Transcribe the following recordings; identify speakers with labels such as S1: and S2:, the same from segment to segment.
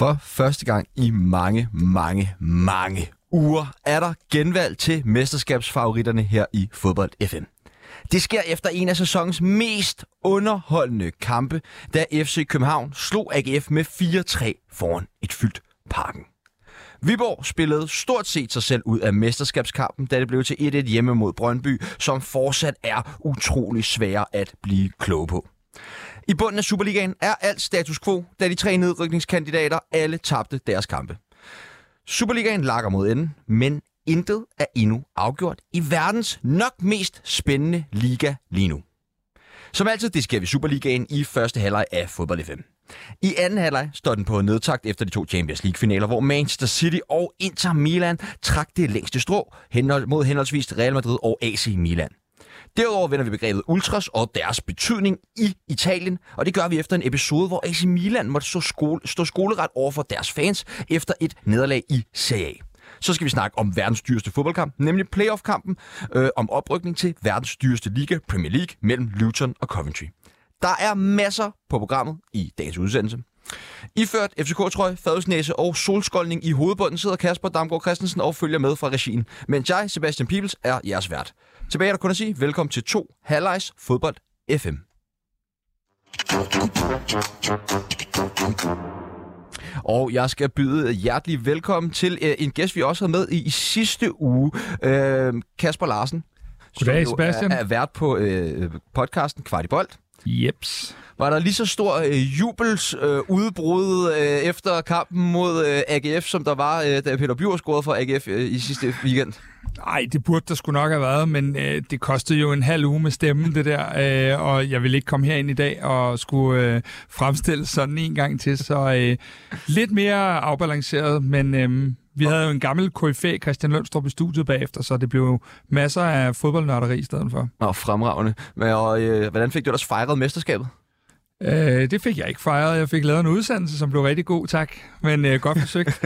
S1: For første gang i mange, mange, mange uger er der genvalg til mesterskabsfavoritterne her i Fodbold FM. Det sker efter en af sæsonens mest underholdende kampe, da FC København slog AGF med 4-3 foran et fyldt parken. Viborg spillede stort set sig selv ud af mesterskabskampen, da det blev til 1-1 hjemme mod Brøndby, som fortsat er utrolig svære at blive klog på. I bunden af Superligaen er alt status quo, da de tre nedrykningskandidater alle tabte deres kampe. Superligaen lakker mod enden, men intet er endnu afgjort i verdens nok mest spændende liga lige nu. Som altid, det sker vi Superligaen i første halvleg af Fodbold FM. I anden halvleg står den på nedtakt efter de to Champions League-finaler, hvor Manchester City og Inter Milan trak det længste strå mod henholdsvis Real Madrid og AC Milan. Derudover vender vi begrebet ultras og deres betydning i Italien, og det gør vi efter en episode, hvor AC Milan måtte stå, skole, stå skoleret over for deres fans efter et nederlag i Serie A. Så skal vi snakke om verdens dyreste fodboldkamp, nemlig playoff-kampen øh, om oprykning til verdens dyreste liga, Premier League, mellem Luton og Coventry. Der er masser på programmet i dagens udsendelse. Iført FCK-trøje, fadelsnæse og solskoldning i hovedbunden sidder Kasper Damgaard Christensen og følger med fra regien, mens jeg, Sebastian Pibels, er jeres vært. Tilbage er der kun at sige velkommen til to halvlejs fodbold FM. Og jeg skal byde hjertelig velkommen til uh, en gæst, vi også havde med i, i sidste uge. Uh, Kasper Larsen.
S2: Goddag, Sebastian.
S1: Er, er vært på uh, podcasten Kvartibolt.
S2: Jeps.
S1: Var der lige så stor øh, jubels øh, udbrud øh, efter kampen mod øh, AGF, som der var, øh, da Peter Bjur scorede for AGF øh, i sidste weekend?
S2: Nej, det burde der skulle nok have været, men øh, det kostede jo en halv uge med stemmen, det der, øh, og jeg vil ikke komme herind i dag og skulle øh, fremstille sådan en gang til, så øh, lidt mere afbalanceret, men øh, vi havde jo en gammel KFA, Christian Lønstrup, i studiet bagefter, så det blev masser af fodboldnørderi i stedet for.
S1: Nå, fremragende. Men, og, øh, hvordan fik du ellers fejret mesterskabet?
S2: Øh, det fik jeg ikke fejret. Jeg fik lavet en udsendelse, som blev rigtig god, tak. Men øh, godt forsøgt.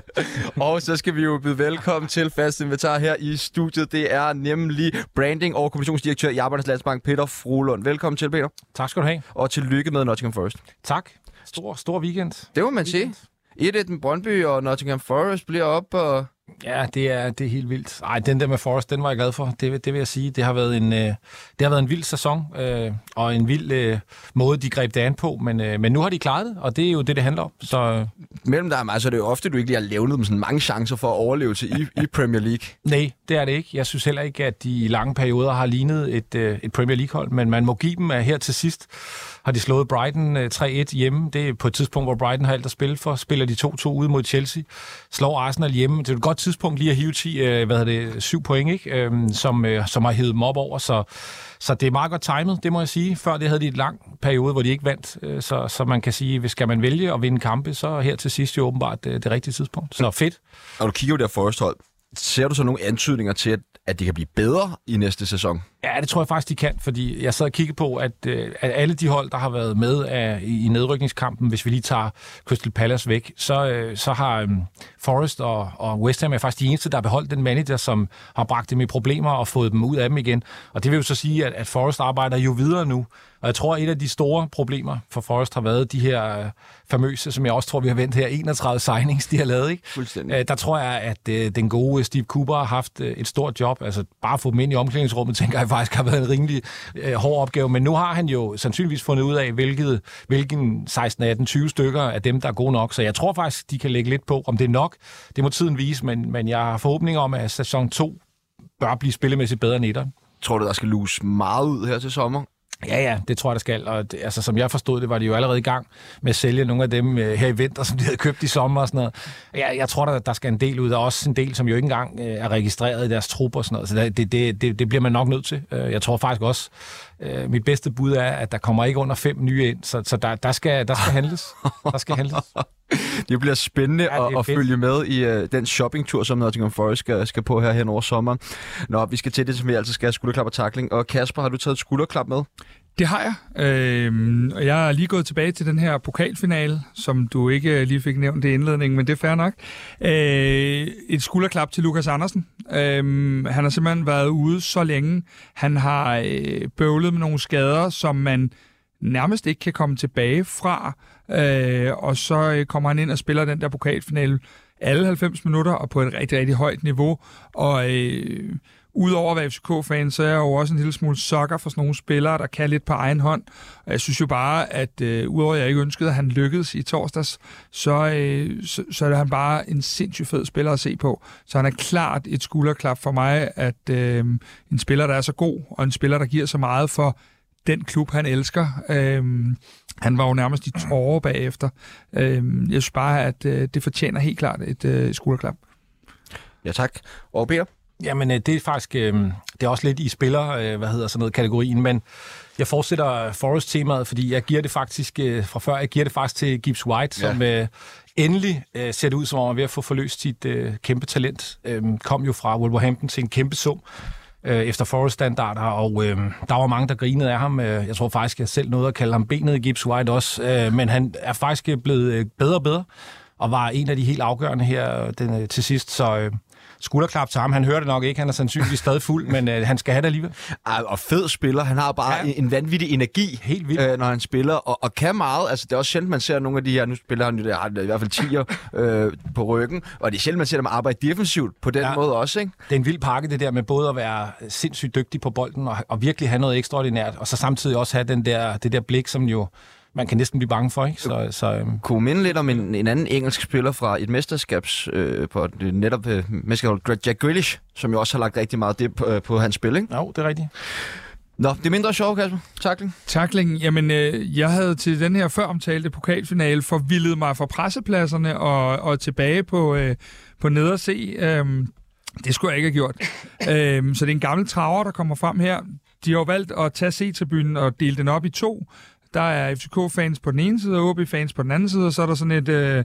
S1: og så skal vi jo byde velkommen til fast invitar her i studiet. Det er nemlig branding- og kommunikationsdirektør i Arbejdernes Landsbank, Peter Frolund. Velkommen til, Peter.
S3: Tak skal du have.
S1: Og tillykke med Nottingham Forest.
S3: Tak. Stor, stor weekend.
S1: Det må man sige. 1-1 med Brøndby og Nottingham Forest bliver op og
S3: Ja, det er, det er helt vildt. Ej, den der med Forest, den var jeg glad for. Det, det vil jeg sige. Det har været en, øh, det har været en vild sæson, øh, og en vild øh, måde, de greb det an på. Men, øh, men nu har de klaret det, og det er jo det, det handler om. Så...
S1: Mellem dig altså, det er jo ofte, du ikke lige har levnet dem sådan mange chancer for at overleve til i, i Premier League.
S3: Nej, det er det ikke. Jeg synes heller ikke, at de i lange perioder har lignet et, øh, et Premier League-hold, men man må give dem at her til sidst har de slået Brighton 3-1 hjemme. Det er på et tidspunkt, hvor Brighton har alt at spille for. Spiller de 2-2 ude mod Chelsea. Slår Arsenal hjemme. Det er et godt tidspunkt lige at hive 10, øh, hvad det, 7 point, ikke? Øhm, som, øh, som har hævet op over. Så, så det er meget godt timet, det må jeg sige. Før det havde de et lang periode, hvor de ikke vandt. Øh, så, så man kan sige, hvis skal man vælge at vinde kampe, så her til sidst jo åbenbart det, det rigtige tidspunkt. Så fedt.
S1: Og du kigger jo der Forest-hold. Ser du så nogle antydninger til, at at det kan blive bedre i næste sæson?
S3: Ja, det tror jeg faktisk, de kan, fordi jeg sad og kiggede på, at, øh, at alle de hold, der har været med øh, af, i nedrykningskampen, hvis vi lige tager Crystal Palace væk, så, øh, så har um, Forest og, og West Ham er faktisk de eneste, der har beholdt den manager, som har bragt dem i problemer og fået dem ud af dem igen. Og det vil jo så sige, at, at Forest arbejder jo videre nu, og jeg tror, at et af de store problemer for Forest har været de her øh, famøse, som jeg også tror, vi har vendt her, 31 signings, de har lavet. Ikke?
S1: Fuldstændig.
S3: Øh, der tror jeg, at øh, den gode Steve Cooper har haft øh, et stort job. Altså bare at få dem ind i omklædningsrummet, tænker jeg faktisk har været en rimelig øh, hård opgave. Men nu har han jo sandsynligvis fundet ud af, hvilket, hvilken 16, 18, 20 stykker af dem, der er gode nok. Så jeg tror faktisk, de kan lægge lidt på. Om det er nok, det må tiden vise, men, men jeg har forhåbning om, at sæson 2 bør blive spillemæssigt bedre end etteren.
S1: Tror du, der skal luse meget ud her til sommer?
S3: Ja, ja, det tror jeg, der skal. Og det, altså, som jeg forstod det, var de jo allerede i gang med at sælge nogle af dem øh, her i vinter, som de havde købt i sommer og sådan noget. Ja, jeg tror, der, der skal en del ud. Der er også en del, som jo ikke engang øh, er registreret i deres trup og sådan noget. Så det, det, det, det bliver man nok nødt til. Øh, jeg tror faktisk også, Øh, mit bedste bud er, at der kommer ikke under fem nye ind, så, så der, der, skal, der skal handles. Der skal handles.
S1: Det bliver spændende
S3: Ja, det
S1: at, at følge med i uh, den shoppingtur, som Nottingham Forest skal, skal på her hen over sommeren. Nå, vi skal til det, som vi altid skal skulderklap og takling. Og Kasper, har du taget et skulderklap med?
S2: Det har jeg. Øhm, og jeg er lige gået tilbage til den her pokalfinale, som du ikke øh, lige fik nævnt i indledningen, men det er fair nok. Øh, et skulderklap til Lukas Andersen. Øhm, han har simpelthen været ude så længe. Han har øh, bøvlet med nogle skader, som man nærmest ikke kan komme tilbage fra. Øh, og så øh, kommer han ind og spiller den der pokalfinale alle 90 minutter og på et rigtig, rigtig højt niveau. Og øh, udover at være FCK-fan, så er jeg jo også en lille smule sokker for sådan nogle spillere, der kan lidt på egen hånd. Og jeg synes jo bare, at øh, udover at jeg ikke ønskede, at han lykkedes i torsdags, så, øh, så, så er han bare en sindssygt fed spiller at se på. Så han er klart et skulderklap for mig, at øh, en spiller, der er så god, og en spiller, der giver så meget for den klub, han elsker. Øhm, han var jo nærmest i tårer bagefter. Øhm, jeg synes bare, at øh, det fortjener helt klart et øh, skulderklap.
S1: Ja, tak. Og Peter?
S3: Jamen, øh, det er faktisk øh, det er også lidt i spiller, øh, hvad hedder sådan noget, kategorien, men jeg fortsætter Forest-temaet, fordi jeg giver det faktisk øh, fra før, jeg giver det faktisk til Gibbs White,
S1: Ja.
S3: som øh, endelig øh, ser det ud som om, han er ved at få forløst sit øh, kæmpe talent. Øh, kom jo fra Wolverhampton til en kæmpe sum øh, efter Forest-standarder, og øh, der var mange, der grinede af ham. Jeg tror faktisk, jeg selv nåede at kalde ham benet i Gibbs White også, øh, men han er faktisk blevet bedre og bedre, og var en af de helt afgørende her den, til sidst, så... Øh, Skulderklap til ham. Han hører det nok ikke. Han er sandsynligvis stadig fuld, men øh, han skal have det alligevel.
S1: Ej, og fed spiller. Han har bare
S3: Ja.
S1: en vanvittig energi,
S3: Helt vildt.
S1: øh, når han spiller, og, og kan meget. Altså, det er også sjældent, man ser nogle af de her, nu spiller han jo der, har i hvert fald 10'er øh, på ryggen, og det er sjældent, man ser dem arbejde defensivt på den
S3: ja.
S1: måde også, ikke?
S3: Det er en vild pakke, det der med både at være sindssygt dygtig på bolden og, og virkelig have noget ekstraordinært, og så samtidig også have den der, det der blik, som jo man kan næsten blive bange for. Ikke? Så, så øhm,
S1: Kunne minde lidt om en, en anden engelsk spiller fra et mesterskabs, øh, på det netop øh, mesterskab, Jack Grealish, som jo også har lagt rigtig meget det på, øh, på hans spil, ikke?
S3: jo, det er rigtigt.
S1: Nå, det er mindre sjovt, Kasper. Takling.
S2: Tackling, jamen øh, jeg havde til den her før omtalte pokalfinale forvildet mig fra pressepladserne og, og tilbage på, øh, på nederse. Øhm, det skulle jeg ikke have gjort. øhm, så det er en gammel traver, der kommer frem her. De har valgt at tage C-tribunen og dele den op i to. Der er FCK-fans på den ene side og OB-fans på den anden side, og så er der sådan et... Øh,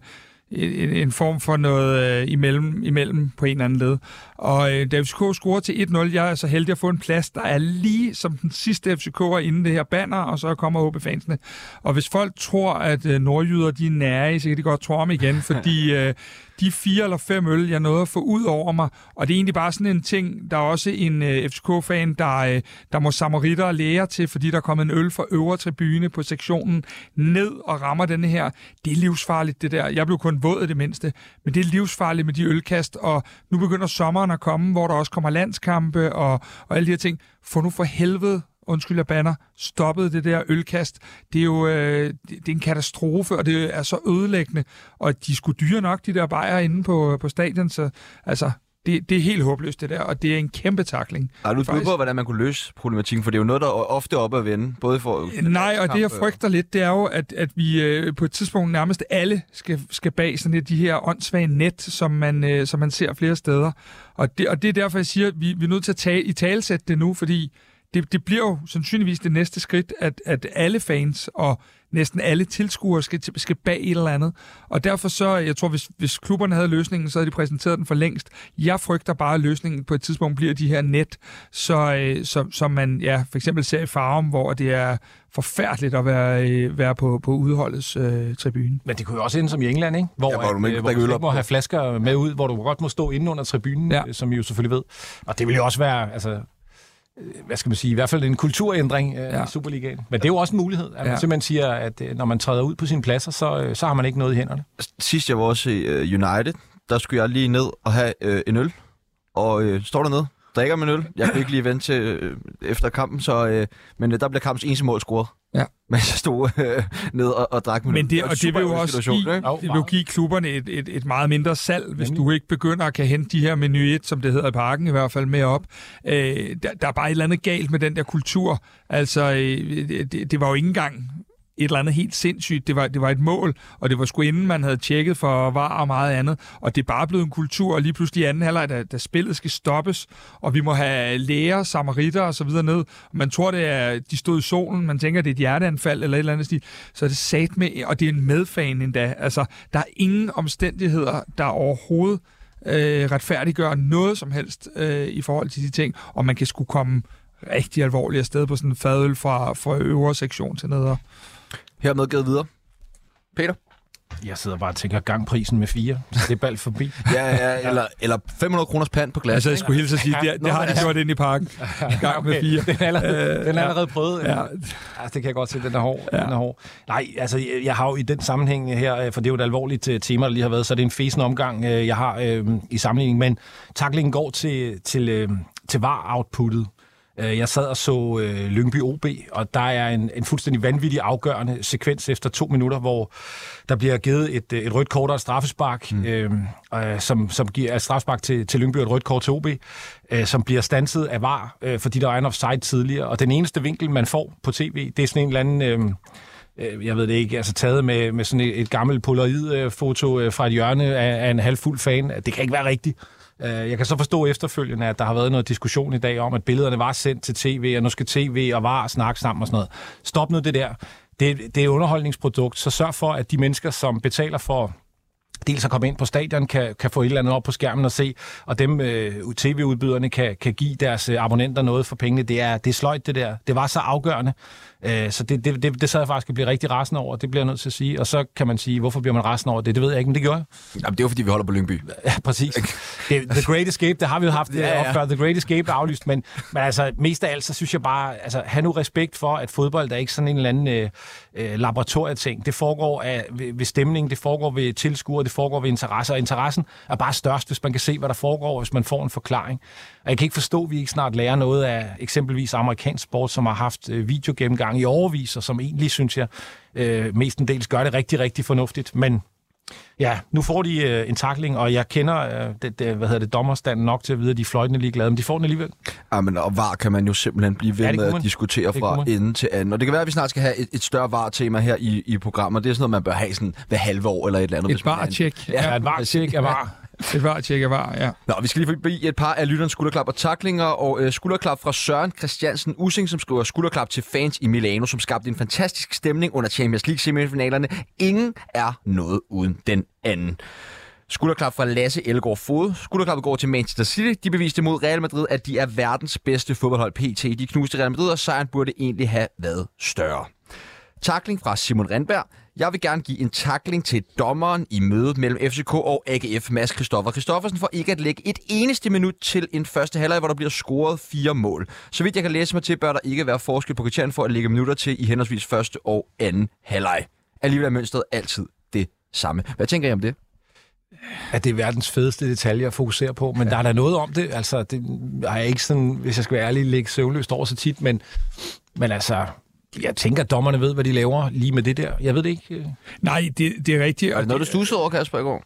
S2: en, en form for noget øh, imellem, imellem på en eller anden led. Og øh, da FCK scorer til 1-0, jeg er så heldig at få en plads, der er lige som den sidste FCK'er inden det her banner, og så kommer OB-fansene. Og hvis folk tror, at øh, nordjyder de er nære, så kan de godt tro om igen, fordi øh, de fire eller fem øl, jeg nåede at få ud over mig, og det er egentlig bare sådan en ting, der er også en øh, FCK-fan, der, øh, der må samaritter og læger til, fordi der er kommet en øl fra øvre tribune på sektionen ned og rammer denne her. Det er livsfarligt, det der. Jeg blev kun våd af det mindste, men det er livsfarligt med de ølkast, og nu begynder sommeren at komme, hvor der også kommer landskampe og, og alle de her ting. Få nu for helvede undskyld jeg banner, stoppet det der ølkast. Det er jo øh, det, det er en katastrofe, og det er så ødelæggende. Og de skulle dyre nok, de der bajer inde på, på stadion, så altså, det, det er helt håbløst det der, og det er en kæmpe takling.
S1: Har du
S2: Faktisk.
S1: på, hvordan man kunne løse problematikken? For det er jo noget, der er ofte op at vende. Både for
S2: Nej, og det jeg
S1: kamp,
S2: frygter lidt, det er jo, at, at vi øh, på et tidspunkt nærmest alle skal, skal bag sådan et, de her åndssvage net, som man, øh, som man ser flere steder. Og det, og det er derfor, jeg siger, at vi, vi er nødt til at tale, i talesætte det nu, fordi det, det bliver jo sandsynligvis det næste skridt, at, at alle fans og næsten alle tilskuere skal, skal bag et eller andet. Og derfor så, jeg tror, hvis, hvis klubberne havde løsningen, så havde de præsenteret den for længst. Jeg frygter bare, at løsningen på et tidspunkt bliver de her net, så, øh, som, som man ja, for eksempel ser i Farum, hvor det er forfærdeligt at være, øh, være på, på udholdets øh, tribune.
S3: Men det kunne jo også ende som i England, ikke? Hvor,
S1: Ja, hvor du
S3: at,
S1: ikke
S3: øh, hvor du må have flasker med ud, hvor du godt må stå inde under tribunen,
S2: Ja.
S3: som I jo selvfølgelig ved. Og det vil jo også være, altså, hvad skal man sige, i hvert fald en kulturændring øh,
S2: Ja.
S3: i Superligaen. Men det er jo også en mulighed, at man
S2: Ja.
S3: simpelthen siger, at øh, når man træder ud på sine pladser, så, øh, så har man ikke noget i hænderne.
S1: Sidst jeg var også i uh, United, der skulle jeg lige ned og have uh, en øl. Og uh, står dernede, drikker min øl. Jeg kunne ikke lige vente til uh, efter kampen, så, uh, men uh, der blev kampens eneste mål scoret.
S2: Ja.
S1: Mens jeg stod uh, ned og, og drak min
S2: Men det, og
S1: en
S2: det vil jo også
S1: situation,
S2: give,
S1: ikke?
S2: Det vil jo give klubberne et, et, et meget mindre salg, hvis
S3: Nemlig.
S2: du ikke begynder at kan hente de her menu 1, som det hedder i parken i hvert fald, med op. Øh, der, der er bare et eller andet galt med den der kultur. Altså, øh, det, det var jo ikke engang et eller andet helt sindssygt. Det var, det var et mål, og det var sgu inden man havde tjekket for var og meget andet. Og det er bare blevet en kultur, og lige pludselig i anden halvleg, da, da spillet skal stoppes, og vi må have læger, samaritter og så videre ned. Man tror, det er, de stod i solen, man tænker, det er et hjerteanfald eller et eller andet stil. Så er det sat med, og det er en medfan endda. Altså, der er ingen omstændigheder, der overhovedet øh, retfærdiggør noget som helst øh, i forhold til de ting, og man kan skulle komme rigtig alvorligt afsted på sådan en fadøl fra, fra øvre sektion til nedre.
S1: Hermed givet videre. Peter?
S3: Jeg sidder bare og tænker gangprisen med fire. Så det er bald forbi.
S1: ja, ja, eller, eller 500 kroners pand på glas.
S2: Altså, jeg skulle hilse at sige, det, det har de gjort ind i parken. Gang med fire.
S3: Den er allerede, den er allerede prøvet.
S2: Ja.
S3: Altså, det kan jeg godt se, den er hård. Ja. Den er hård. Nej, altså, jeg, jeg har jo i den sammenhæng her, for det er jo et alvorligt uh, tema, der lige har været, så det er en fæsende omgang, jeg har uh, i sammenligning. Men taklingen går til, til, uh, til var-outputtet. Øh, jeg sad og så øh, Lyngby OB, og der er en, en fuldstændig vanvittig afgørende sekvens efter to minutter, hvor der bliver givet et, et rødt kort og et straffespark, mm. øh, øh, som, som giver et straffespark til, til Lyngby og et rødt kort til OB, øh, som bliver stanset af VAR, øh, fordi der er en offside tidligere. Og den eneste vinkel, man får på tv, det er sådan en eller anden... Øh, jeg ved det ikke, altså taget med, med sådan et, et gammelt polaroid-foto fra et hjørne af, af en halvfuld fan. Det kan ikke være rigtigt. Øh, jeg kan så forstå efterfølgende, at der har været noget diskussion i dag om, at billederne var sendt til tv, og nu skal tv og var snakke sammen og sådan noget. Stop nu det der. Det, det er underholdningsprodukt, så sørg for, at de mennesker, som betaler for dels at komme ind på stadion, kan, kan få et eller andet op på skærmen og se, og dem øh, tv-udbyderne kan, kan give deres øh, abonnenter noget for pengene. Det er, det er sløjt, det der. Det var så afgørende. Øh, så det, det, det, det sad jeg faktisk at blive rigtig rasende over, det bliver jeg nødt til at sige. Og så kan man sige, hvorfor bliver man rasende over det? Det ved jeg ikke, men det gjorde jeg.
S1: Jamen, det er jo, fordi vi holder på Lyngby.
S3: Ja, præcis. Det, the Great Escape, det har vi jo haft ja, ja. før. The Great Escape er aflyst, men, men altså, mest af alt, så synes jeg bare, altså, have nu respekt for, at fodbold er ikke sådan en eller anden øh, øh, laboratorieting. Det foregår af, ved, ved stemning, det foregår ved tilskuer, det foregår ved interesse, og interessen er bare størst, hvis man kan se, hvad der foregår, hvis man får en forklaring. Og jeg kan ikke forstå, at vi ikke snart lærer noget af eksempelvis amerikansk sport, som har haft øh, videogennemgang i overvis, og som egentlig, synes jeg, øh, mestendels gør det rigtig, rigtig fornuftigt. Men Ja, nu får de øh, en takling, og jeg kender øh, det, det, hvad hedder det, dommerstanden nok til at vide, at de er fløjtende ligeglade, men de får den alligevel.
S1: Ja, men og var kan man jo simpelthen blive ved ja, med at diskutere fra ende til anden. Og det kan være, at vi snart skal have et, et større var-tema her i, i programmet. Det er sådan noget, man bør have sådan hver halve år eller et eller andet.
S2: Et var-tjek.
S3: Ja, et var-tjek er var.
S2: Et var tjekke var, ja.
S1: Nå, vi skal lige forbi et par af lytterens skulderklap og taklinger, og øh, skulderklap fra Søren Christiansen Using, som skriver skulderklap til fans i Milano, som skabte en fantastisk stemning under Champions League semifinalerne. Ingen er noget uden den anden. Skulderklap fra Lasse Elgård Fod. Skulderklappet går til Manchester City. De beviste mod Real Madrid, at de er verdens bedste fodboldhold PT. De knuste Real Madrid, og sejren burde egentlig have været større. Takling fra Simon Randberg. Jeg vil gerne give en takling til dommeren i mødet mellem FCK og AGF, Mads Christoffer Christoffersen, for ikke at lægge et eneste minut til en første halvleg, hvor der bliver scoret fire mål. Så vidt jeg kan læse mig til, bør der ikke være forskel på kriterierne for at lægge minutter til i henholdsvis første og anden halvleg. Alligevel er mønstret altid det samme. Hvad tænker I om det?
S3: at det er verdens fedeste detalje at fokusere på, men ja. der er der noget om det. Altså, det har jeg ikke sådan, hvis jeg skal være ærlig, lægge søvnløst over så tit, men, men altså, jeg tænker, at dommerne ved, hvad de laver lige med det der. Jeg ved det ikke.
S2: Nej, det, det er rigtigt.
S1: Er det noget, du stussede over, Kasper, i går?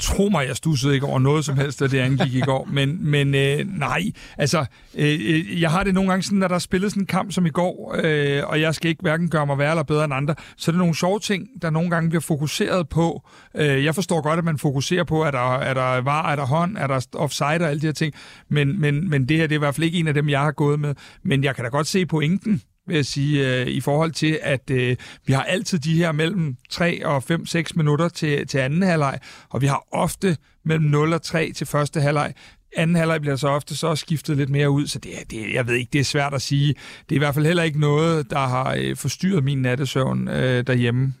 S2: Tro mig, jeg stussede ikke over noget som helst, da det angik i går. Men, men øh, nej, altså, øh, jeg har det nogle gange sådan, når der er spillet sådan en kamp som i går, øh, og jeg skal ikke hverken gøre mig værre eller bedre end andre, så er det nogle sjove ting, der nogle gange bliver fokuseret på. Øh, jeg forstår godt, at man fokuserer på, at der er der var, er der hånd, er der offside og alle de her ting, men, men, men det her det er i hvert fald ikke en af dem, jeg har gået med. Men jeg kan da godt se pointen vil jeg sige, øh, i forhold til, at øh, vi har altid de her mellem 3 og 5-6 minutter til, til anden halvleg, og vi har ofte mellem 0 og 3 til første halvleg. Anden halvleg bliver så ofte så skiftet lidt mere ud, så det, det, jeg ved ikke, det er svært at sige. Det er i hvert fald heller ikke noget, der har øh, forstyrret min nattesøvn øh, derhjemme.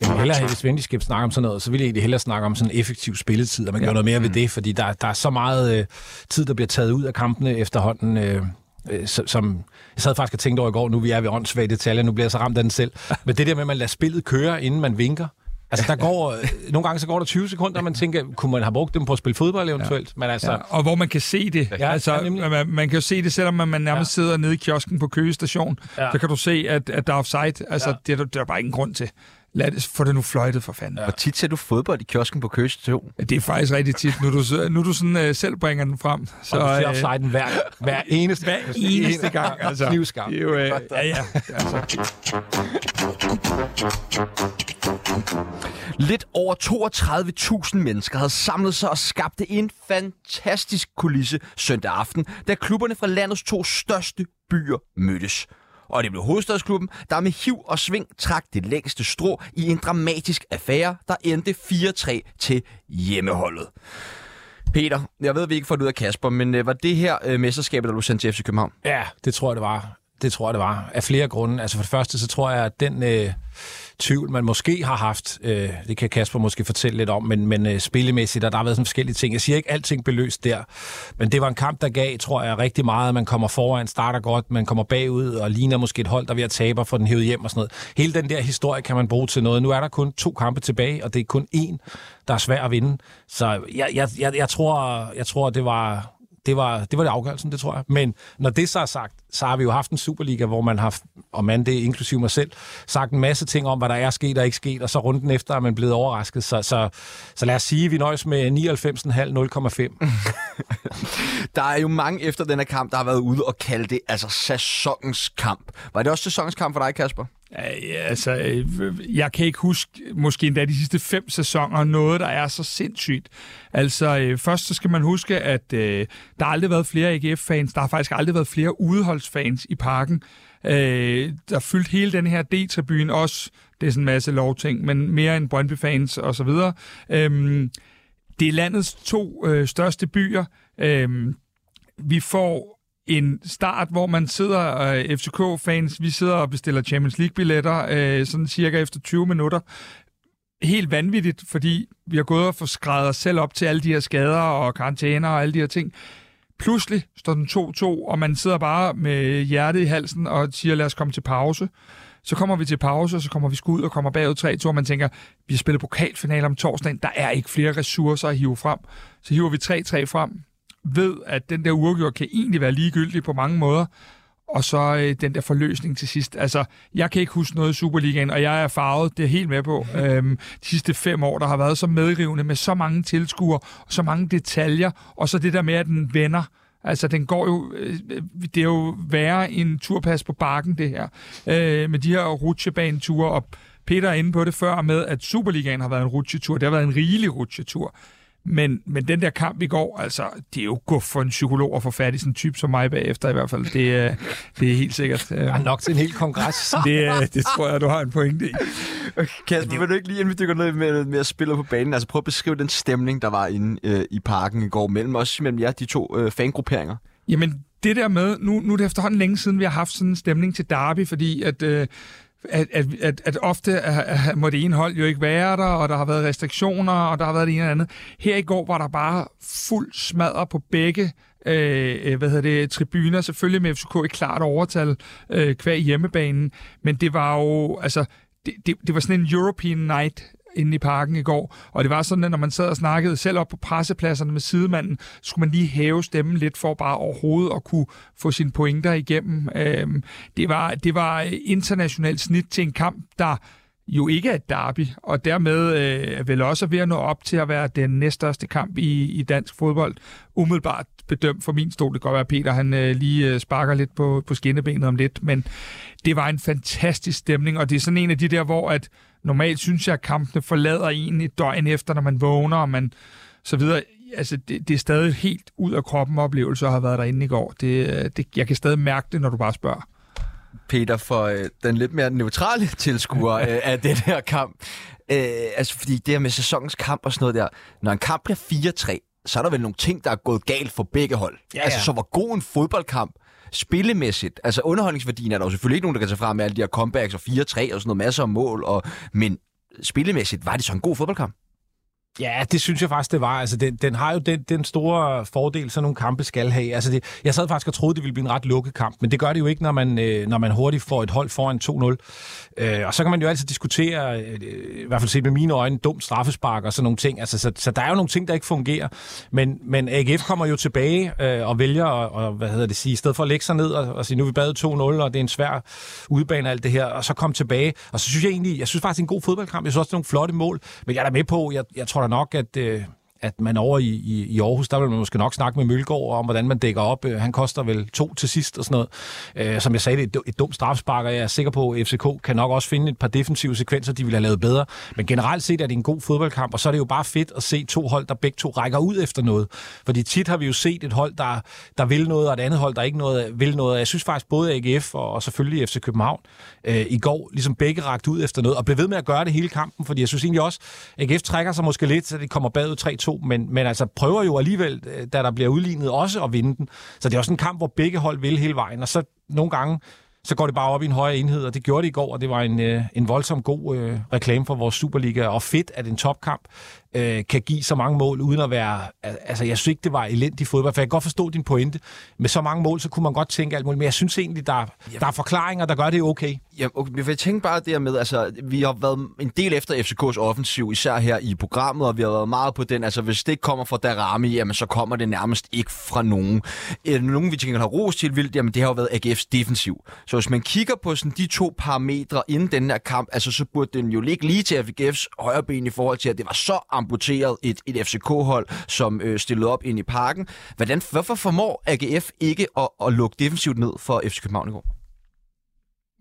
S3: Jeg vil hellere, hvis vi skal snakke om sådan noget, så vil jeg egentlig hellere snakke om sådan effektiv spilletid, og man gør ja. noget mere ved mm. det, fordi der, der er så meget øh, tid, der bliver taget ud af kampene efterhånden. Øh, øh, som jeg sad faktisk og tænkte over i går, nu vi er ved åndssvage detaljer, nu bliver jeg så ramt af den selv. Men det der med, at man lader spillet køre, inden man vinker, Altså, der går, øh, nogle gange så går der 20 sekunder, og man tænker, kunne man have brugt dem på at spille fodbold eventuelt? Ja. Men altså, ja.
S2: Og hvor man kan se det. Ja, altså, ja, man, man kan jo se det, selvom man nærmest ja. sidder nede i kiosken på Køge station. Ja. Så kan du se, at, at der er offside. Altså, ja. det, er, det er der bare ingen grund til. Lad det, få det nu fløjtet for fanden. Ja.
S1: Hvor tit ser du fodbold i kiosken på Køge Station?
S2: Det er faktisk rigtig tit, nu du, nu du sådan, øh, selv bringer den frem.
S3: Så, og du ser
S2: øh,
S3: offsiden hver, hver eneste,
S2: hver eneste gang. Altså,
S3: Knivskarp.
S2: det er jo, øh, ja, ja. Altså,
S1: Lidt over 32.000 mennesker havde samlet sig og skabte en fantastisk kulisse søndag aften, da klubberne fra landets to største byer mødtes. Og det blev hovedstadsklubben, der med hiv og sving trak det længste strå i en dramatisk affære, der endte 4-3 til hjemmeholdet. Peter, jeg ved, at vi ikke får det ud af Kasper, men øh, var det her øh, mesterskabet, der blev sendt til FC København?
S3: Ja, det tror jeg, det var. Det tror jeg, det var. Af flere grunde. Altså for det første, så tror jeg, at den øh, tvivl, man måske har haft, øh, det kan Kasper måske fortælle lidt om, men, men øh, spillemæssigt, og der har været sådan forskellige ting. Jeg siger ikke, alting blev løst der, men det var en kamp, der gav, tror jeg, rigtig meget. Man kommer foran, starter godt, man kommer bagud og ligner måske et hold, der er ved at tabe og få den hævet hjem og sådan noget. Hele den der historie kan man bruge til noget. Nu er der kun to kampe tilbage, og det er kun én, der er svær at vinde. Så jeg, jeg, jeg, jeg, tror, jeg tror, det var, det var, det var det afgørelsen, det tror jeg. Men når det så er sagt, så har vi jo haft en Superliga, hvor man har, og man det inklusive mig selv, sagt en masse ting om, hvad der er sket og ikke sket, og så runden efter er man blevet overrasket. Så, så, så lad os sige, at vi nøjes med 99,5, 0,5.
S1: Der er jo mange efter den her kamp, der har været ude og kalde det altså sæsonens kamp. Var det også sæsonens kamp for dig, Kasper?
S2: Ja, altså, øh, jeg kan ikke huske, måske endda de sidste fem sæsoner, noget, der er så sindssygt. Altså, øh, først så skal man huske, at øh, der har aldrig været flere AGF-fans, der har faktisk aldrig været flere udeholdsfans i parken. Øh, der fyldt hele den her D-tribune også, det er sådan en masse lovting, men mere end Brøndby-fans og så videre. Øh, det er landets to øh, største byer. Øh, vi får en start, hvor man sidder, øh, FCK-fans, vi sidder og bestiller Champions League-billetter, øh, sådan cirka efter 20 minutter. Helt vanvittigt, fordi vi har gået og få skrevet os selv op til alle de her skader og karantæner og alle de her ting. Pludselig står den 2-2, og man sidder bare med hjertet i halsen og siger, lad os komme til pause. Så kommer vi til pause, og så kommer vi sgu ud og kommer bagud 3-2, og man tænker, vi har spillet pokalfinale om torsdagen, der er ikke flere ressourcer at hive frem. Så hiver vi 3-3 frem, ved, at den der uafgjort kan egentlig være ligegyldig på mange måder, og så øh, den der forløsning til sidst. Altså, jeg kan ikke huske noget i Superligaen, og jeg er farvet, det er helt med på. Øhm, de sidste fem år, der har været så medrivende med så mange tilskuere, og så mange detaljer, og så det der med, at den vender. Altså, den går jo... Øh, det er jo værre en turpas på bakken, det her. Øh, med de her rutsjebaneture, og Peter er inde på det før med, at Superligaen har været en rutsjetur. Det har været en rigelig rutsjetur. Men, men den der kamp i går, altså, det er jo guf for en psykolog at få fat i sådan en type som mig bagefter i hvert fald. Det, er- det er helt sikkert. øh,
S3: Der er nok til en hel kongres.
S2: Det, øh, det tror jeg, du har en pointe i.
S1: Kasper, vil du ikke lige, inden vi dykker ned med, med at spille på banen, altså prøv at beskrive den stemning, der var inde øh, i parken i går, mellem os, mellem jer, de to øh, fangrupperinger.
S2: Jamen, det der med, nu, nu er det efterhånden længe siden, vi har haft sådan en stemning til derby, fordi at, øh, at, at, at, at ofte er, er, må det ene hold jo ikke være der, og der har været restriktioner, og der har været det ene eller andet. Her i går var der bare fuld smadre på begge øh, øh hvad hedder det, tribuner, selvfølgelig med FCK i klart overtal øh, kvæg hjemmebanen, men det var jo, altså, det, det, det var sådan en European night inde i parken i går, og det var sådan, at når man sad og snakkede selv op på pressepladserne med sidemanden, skulle man lige hæve stemmen lidt for bare overhovedet at kunne få sine pointer igennem. Øhm, det, var, det var internationalt snit til en kamp, der jo ikke er et derby, og dermed øh, vel også ved at nå op til at være den næststørste kamp i, i dansk fodbold. Umiddelbart bedømt for min stol. Det kan godt være, at Peter han, øh, lige øh, sparker lidt på, på skinnebenet om lidt, men det var en fantastisk stemning, og det er sådan en af de der, hvor at normalt synes jeg, at kampene forlader en et døgn efter, når man vågner, og man så videre. Altså, det, det er stadig helt ud af kroppen oplevelse at have været derinde i går. Det, det, jeg kan stadig mærke det, når du bare spørger.
S1: Peter, for øh, den lidt mere neutrale tilskuer øh, af den her kamp. Øh, altså, fordi det her med sæsonens kamp og sådan noget der, når en kamp bliver 4-3, så er der vel nogle ting, der er gået galt for begge hold.
S3: Ja,
S1: Altså,
S3: ja.
S1: så hvor god en fodboldkamp, spillemæssigt, altså underholdningsværdien er der jo selvfølgelig ikke nogen, der kan tage frem med alle de her comebacks og 4-3 og sådan noget, masser af mål, og, men spillemæssigt, var det så en god fodboldkamp?
S3: Ja, det synes jeg faktisk, det var. Altså, den, den har jo den, den store fordel, så nogle kampe skal have. Altså, det, jeg sad faktisk og troede, det ville blive en ret lukket kamp, men det gør det jo ikke, når man, øh, når man hurtigt får et hold foran 2-0. Øh, og så kan man jo altid diskutere, øh, i hvert fald set med mine øjne, dumt straffespark og sådan nogle ting. Altså, så, så der er jo nogle ting, der ikke fungerer. Men, men AGF kommer jo tilbage øh, og vælger at, og, hvad hedder det, sige, i stedet for at lægge sig ned og, og sige, nu er vi bad 2-0, og det er en svær udbane alt det her, og så komme tilbage. Og så synes jeg egentlig, jeg synes faktisk, det er en god fodboldkamp. Jeg synes også, det er nogle flotte mål, men jeg er da med på, jeg, jeg tror nok, at, øh, at man over i, i, i Aarhus, der vil man måske nok snakke med Mølgaard om, hvordan man dækker op. Øh, han koster vel to til sidst og sådan noget. Øh, som jeg sagde, det er et, et dumt strafspark, og jeg er sikker på, at FCK kan nok også finde et par defensive sekvenser, de ville have lavet bedre. Men generelt set er det en god fodboldkamp, og så er det jo bare fedt at se to hold, der begge to rækker ud efter noget. Fordi tit har vi jo set et hold, der, der vil noget, og et andet hold, der ikke noget, vil noget. Jeg synes faktisk både AGF og, og selvfølgelig FC København øh, i går ligesom begge rakte ud efter noget, og blev ved med at gøre det hele kampen, fordi jeg synes egentlig også, AGF trækker sig måske lidt, så det kommer bagud 3 2, men, men altså prøver jo alligevel, øh, da der bliver udlignet, også at vinde den. Så det er også en kamp, hvor begge hold vil hele vejen, og så nogle gange, så går det bare op i en højere enhed, og det gjorde det i går, og det var en, øh, en voldsom god øh, reklame for vores Superliga, og fedt, at en topkamp øh, kan give så mange mål, uden at være... Altså, jeg synes ikke, det var elendig fodbold, for jeg kan godt forstå din pointe. Med så mange mål, så kunne man godt tænke alt muligt, men jeg synes egentlig, der, der er forklaringer, der gør det okay.
S1: Ja, okay, jeg tænker bare det med, altså, vi har været en del efter FCK's offensiv, især her i programmet, og vi har været meget på den, altså, hvis det ikke kommer fra Darami, jamen, så kommer det nærmest ikke fra nogen. Øh, nogen, vi tænker har ros til vildt, jamen, det har jo været AGF's defensiv. Så hvis man kigger på sådan de to parametre inden den her kamp, altså, så burde den jo ligge lige til AGF's højre ben i forhold til, at det var så amputeret et, et FCK-hold, som øh, stillede op ind i parken. Hvordan, hvorfor formår AGF ikke at, at lukke defensivt ned for FC København i går?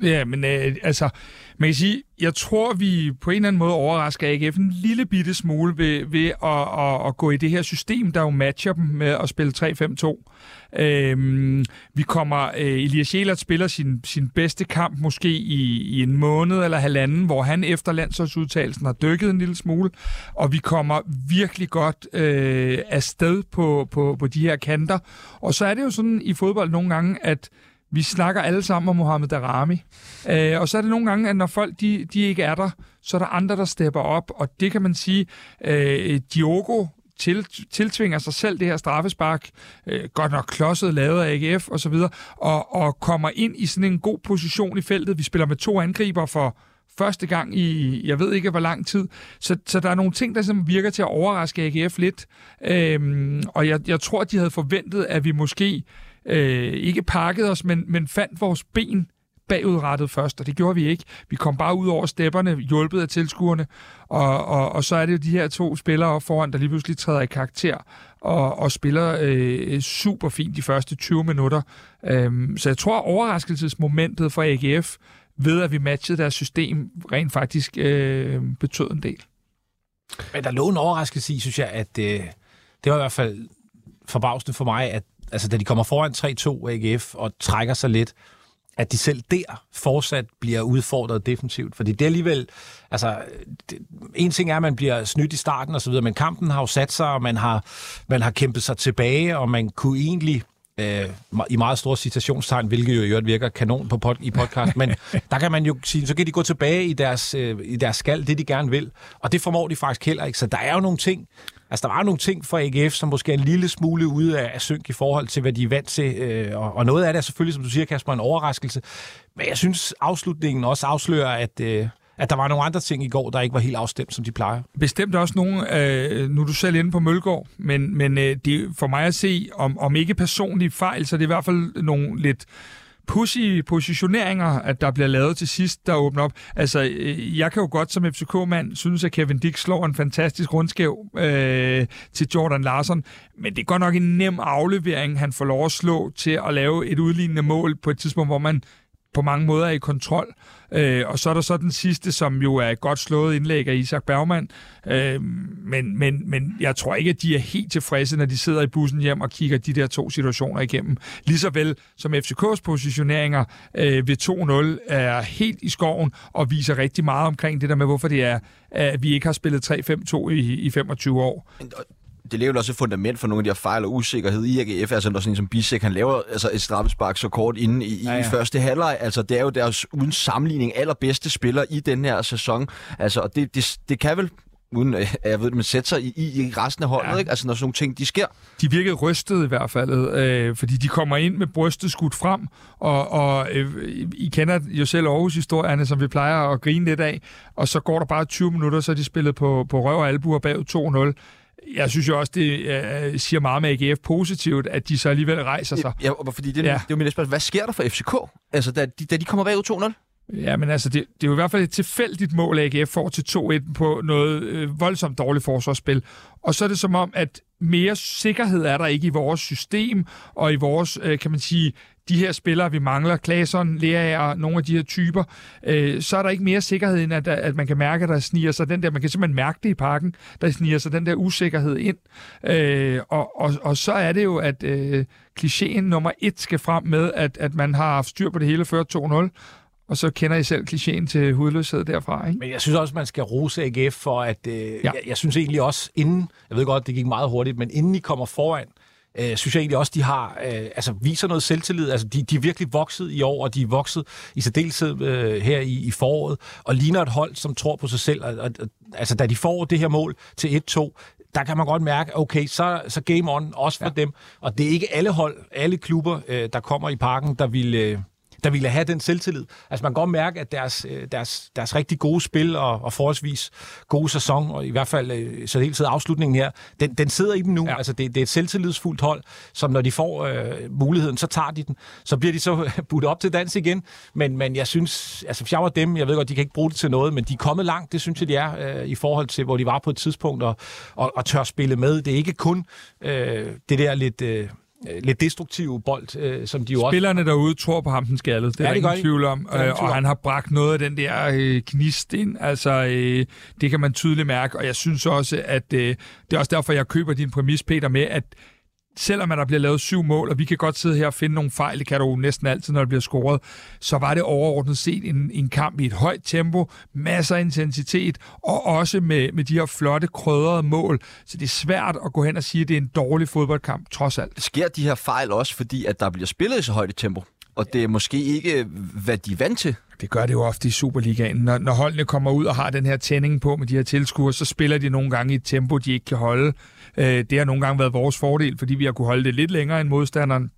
S2: Ja, men øh, altså, man kan sige, jeg tror, vi på en eller anden måde overrasker AGF en lille bitte smule ved, ved at, at, at gå i det her system, der jo matcher dem med at spille 3-5-2. Øhm, vi kommer, øh, Elias Jelert spiller sin, sin bedste kamp måske i, i en måned eller halvanden, hvor han efter landsholdsudtagelsen har dykket en lille smule, og vi kommer virkelig godt øh, afsted på, på, på de her kanter. Og så er det jo sådan i fodbold nogle gange, at vi snakker alle sammen om Mohamed Darami. Øh, og så er det nogle gange, at når folk de, de ikke er der, så er der andre, der stepper op. Og det kan man sige, øh, Diogo til, tiltvinger sig selv det her straffespark, øh, godt nok klodset lavet af AGF og så videre, og, og kommer ind i sådan en god position i feltet. Vi spiller med to angriber for første gang i, jeg ved ikke hvor lang tid. Så, så der er nogle ting, der simpelthen virker til at overraske AGF lidt. Øhm, og jeg, jeg tror, de havde forventet, at vi måske øh, ikke pakkede os, men, men fandt vores ben bagudrettet først, og det gjorde vi ikke. Vi kom bare ud over stepperne, hjulpet af tilskuerne, og, og, og så er det jo de her to spillere foran, der lige pludselig træder i karakter og, og spiller øh, super fint de første 20 minutter. Øhm, så jeg tror, overraskelsesmomentet for AGF ved, at vi matchede deres system, rent faktisk øh, betød en del.
S3: Men der lå en overraskelse i, synes jeg, at øh, det var i hvert fald forbavsende for mig, at altså, da de kommer foran 3-2 AGF og trækker sig lidt, at de selv der fortsat bliver udfordret defensivt. Fordi det er alligevel... Altså, det, en ting er, at man bliver snydt i starten og så videre, men kampen har jo sat sig, og man har, man har kæmpet sig tilbage, og man kunne egentlig øh, i meget store citationstegn, hvilket jo i øvrigt virker kanon på pod, i podcast, men der kan man jo sige, så kan de gå tilbage i deres, øh, i deres skal, det de gerne vil, og det formår de faktisk heller ikke. Så der er jo nogle ting, Altså, der var nogle ting for AGF, som måske er en lille smule ude af, synk i forhold til, hvad de er vant til. Øh, og, og noget af det er selvfølgelig, som du siger, Kasper, en overraskelse. Men jeg synes, afslutningen også afslører, at... Øh, at der var nogle andre ting i går, der ikke var helt afstemt, som de plejer.
S2: Bestemt også nogle, øh, nu er du selv inde på Mølgaard, men, men øh, det for mig at se, om, om ikke personlige fejl, så det er i hvert fald nogle lidt pussy positioneringer, at der bliver lavet til sidst, der åbner op. Altså, øh, jeg kan jo godt som FCK-mand synes, at Kevin Dick slår en fantastisk rundskæv øh, til Jordan Larsen, men det er godt nok en nem aflevering, han får lov at slå til at lave et udlignende mål på et tidspunkt, hvor man på mange måder er i kontrol. Øh, og så er der så den sidste, som jo er et godt slået indlæg af Isak Bergman. Øh, men, men, men jeg tror ikke, at de er helt tilfredse, når de sidder i bussen hjem og kigger de der to situationer igennem. Ligeså vel som FCK's positioneringer øh, ved 2-0 er helt i skoven og viser rigtig meget omkring det der med, hvorfor det er, at vi ikke har spillet 3-5-2 i, i 25 år
S1: det laver også et fundament for nogle af de her fejl og usikkerhed i AGF. Altså, når sådan en som Bisek, han laver altså, et straffespark så kort inde i, ja, ja. i første halvleg. Altså, det er jo deres uden sammenligning allerbedste spiller i den her sæson. Altså, og det, det, det kan vel uden øh, jeg ved det, men sætte sig i, i, resten af holdet, ja. ikke? Altså når sådan nogle ting, de sker.
S2: De virkede rystet i hvert fald, øh, fordi de kommer ind med brystet skudt frem, og, og øh, I kender jo selv Aarhus-historierne, som vi plejer at grine lidt af, og så går der bare 20 minutter, så er de spillet på, på røv og albuer bag 2-0 jeg synes jo også, det øh, siger meget med AGF positivt, at de så alligevel rejser sig.
S1: Ja, fordi det, ja. det er jo mit spørgsmål. Hvad sker der for FCK? Altså, da de, da de kommer bagud 2-0?
S2: Ja, men altså, det, det er jo i hvert fald et tilfældigt mål, AGF får til 2-1 på noget øh, voldsomt dårligt forsvarsspil. Og så er det som om, at mere sikkerhed er der ikke i vores system, og i vores, øh, kan man sige, de her spillere, vi mangler, Klaasson, Lea og nogle af de her typer, øh, så er der ikke mere sikkerhed, end at, at man kan mærke, at der sniger sig den der, man kan simpelthen mærke det i parken, der sniger sig den der usikkerhed ind. Øh, og, og, og så er det jo, at øh, klichéen nummer et skal frem med, at, at man har haft styr på det hele før 2-0, og så kender I selv klichéen til hudløshed derfra, ikke?
S3: Men jeg synes også, man skal rose AGF for, at øh, ja. jeg, jeg synes egentlig også, inden, jeg ved godt, det gik meget hurtigt, men inden I kommer foran, øh, synes jeg egentlig også, de har, øh, altså viser noget selvtillid. Altså, de, de er virkelig vokset i år, og de er vokset i særdeleshed øh, her i, i foråret, og ligner et hold, som tror på sig selv. Og, og, altså, da de får det her mål til 1-2, der kan man godt mærke, okay, så, så game on, også for ja. dem. Og det er ikke alle hold, alle klubber, øh, der kommer i parken, der vil... Øh, der ville have den selvtillid. Altså man kan godt mærke, at deres, øh, deres, deres rigtig gode spil og, og forholdsvis gode sæson, og i hvert fald øh, så hele tiden afslutningen her, den, den sidder i dem nu. Ja. Altså det, det er et selvtillidsfuldt hold, som når de får øh, muligheden, så tager de den. Så bliver de så budt op til dans igen. Men, men jeg synes, altså hvis jeg var dem, jeg ved godt, de kan ikke bruge det til noget, men de er kommet langt, det synes jeg, de er, øh, i forhold til, hvor de var på et tidspunkt, og, og, og tør spille med. Det er ikke kun øh, det der lidt... Øh, lidt destruktive bold, øh, som de jo
S2: Spillerne også... derude tror på ham, den skaldede. Det er ja, det ingen tvivl om. Øh, og han har bragt noget af den der øh, knist ind. Altså, øh, det kan man tydeligt mærke. Og jeg synes også, at øh, det er også derfor, jeg køber din præmis, Peter, med, at selvom der bliver lavet syv mål, og vi kan godt sidde her og finde nogle fejl, det kan du næsten altid, når der bliver scoret, så var det overordnet set en, en kamp i et højt tempo, masser af intensitet, og også med, med de her flotte, krødrede mål. Så det er svært at gå hen og sige, at det er en dårlig fodboldkamp, trods alt.
S1: Sker de her fejl også, fordi at der bliver spillet i så højt et tempo? Og det er måske ikke, hvad de er vant til?
S2: Det gør det jo ofte i Superligaen. Når, når holdene kommer ud og har den her tænding på med de her tilskuere, så spiller de nogle gange i et tempo, de ikke kan holde. Øh, det har nogle gange været vores fordel, fordi vi har kunne holde det lidt længere end modstanderen.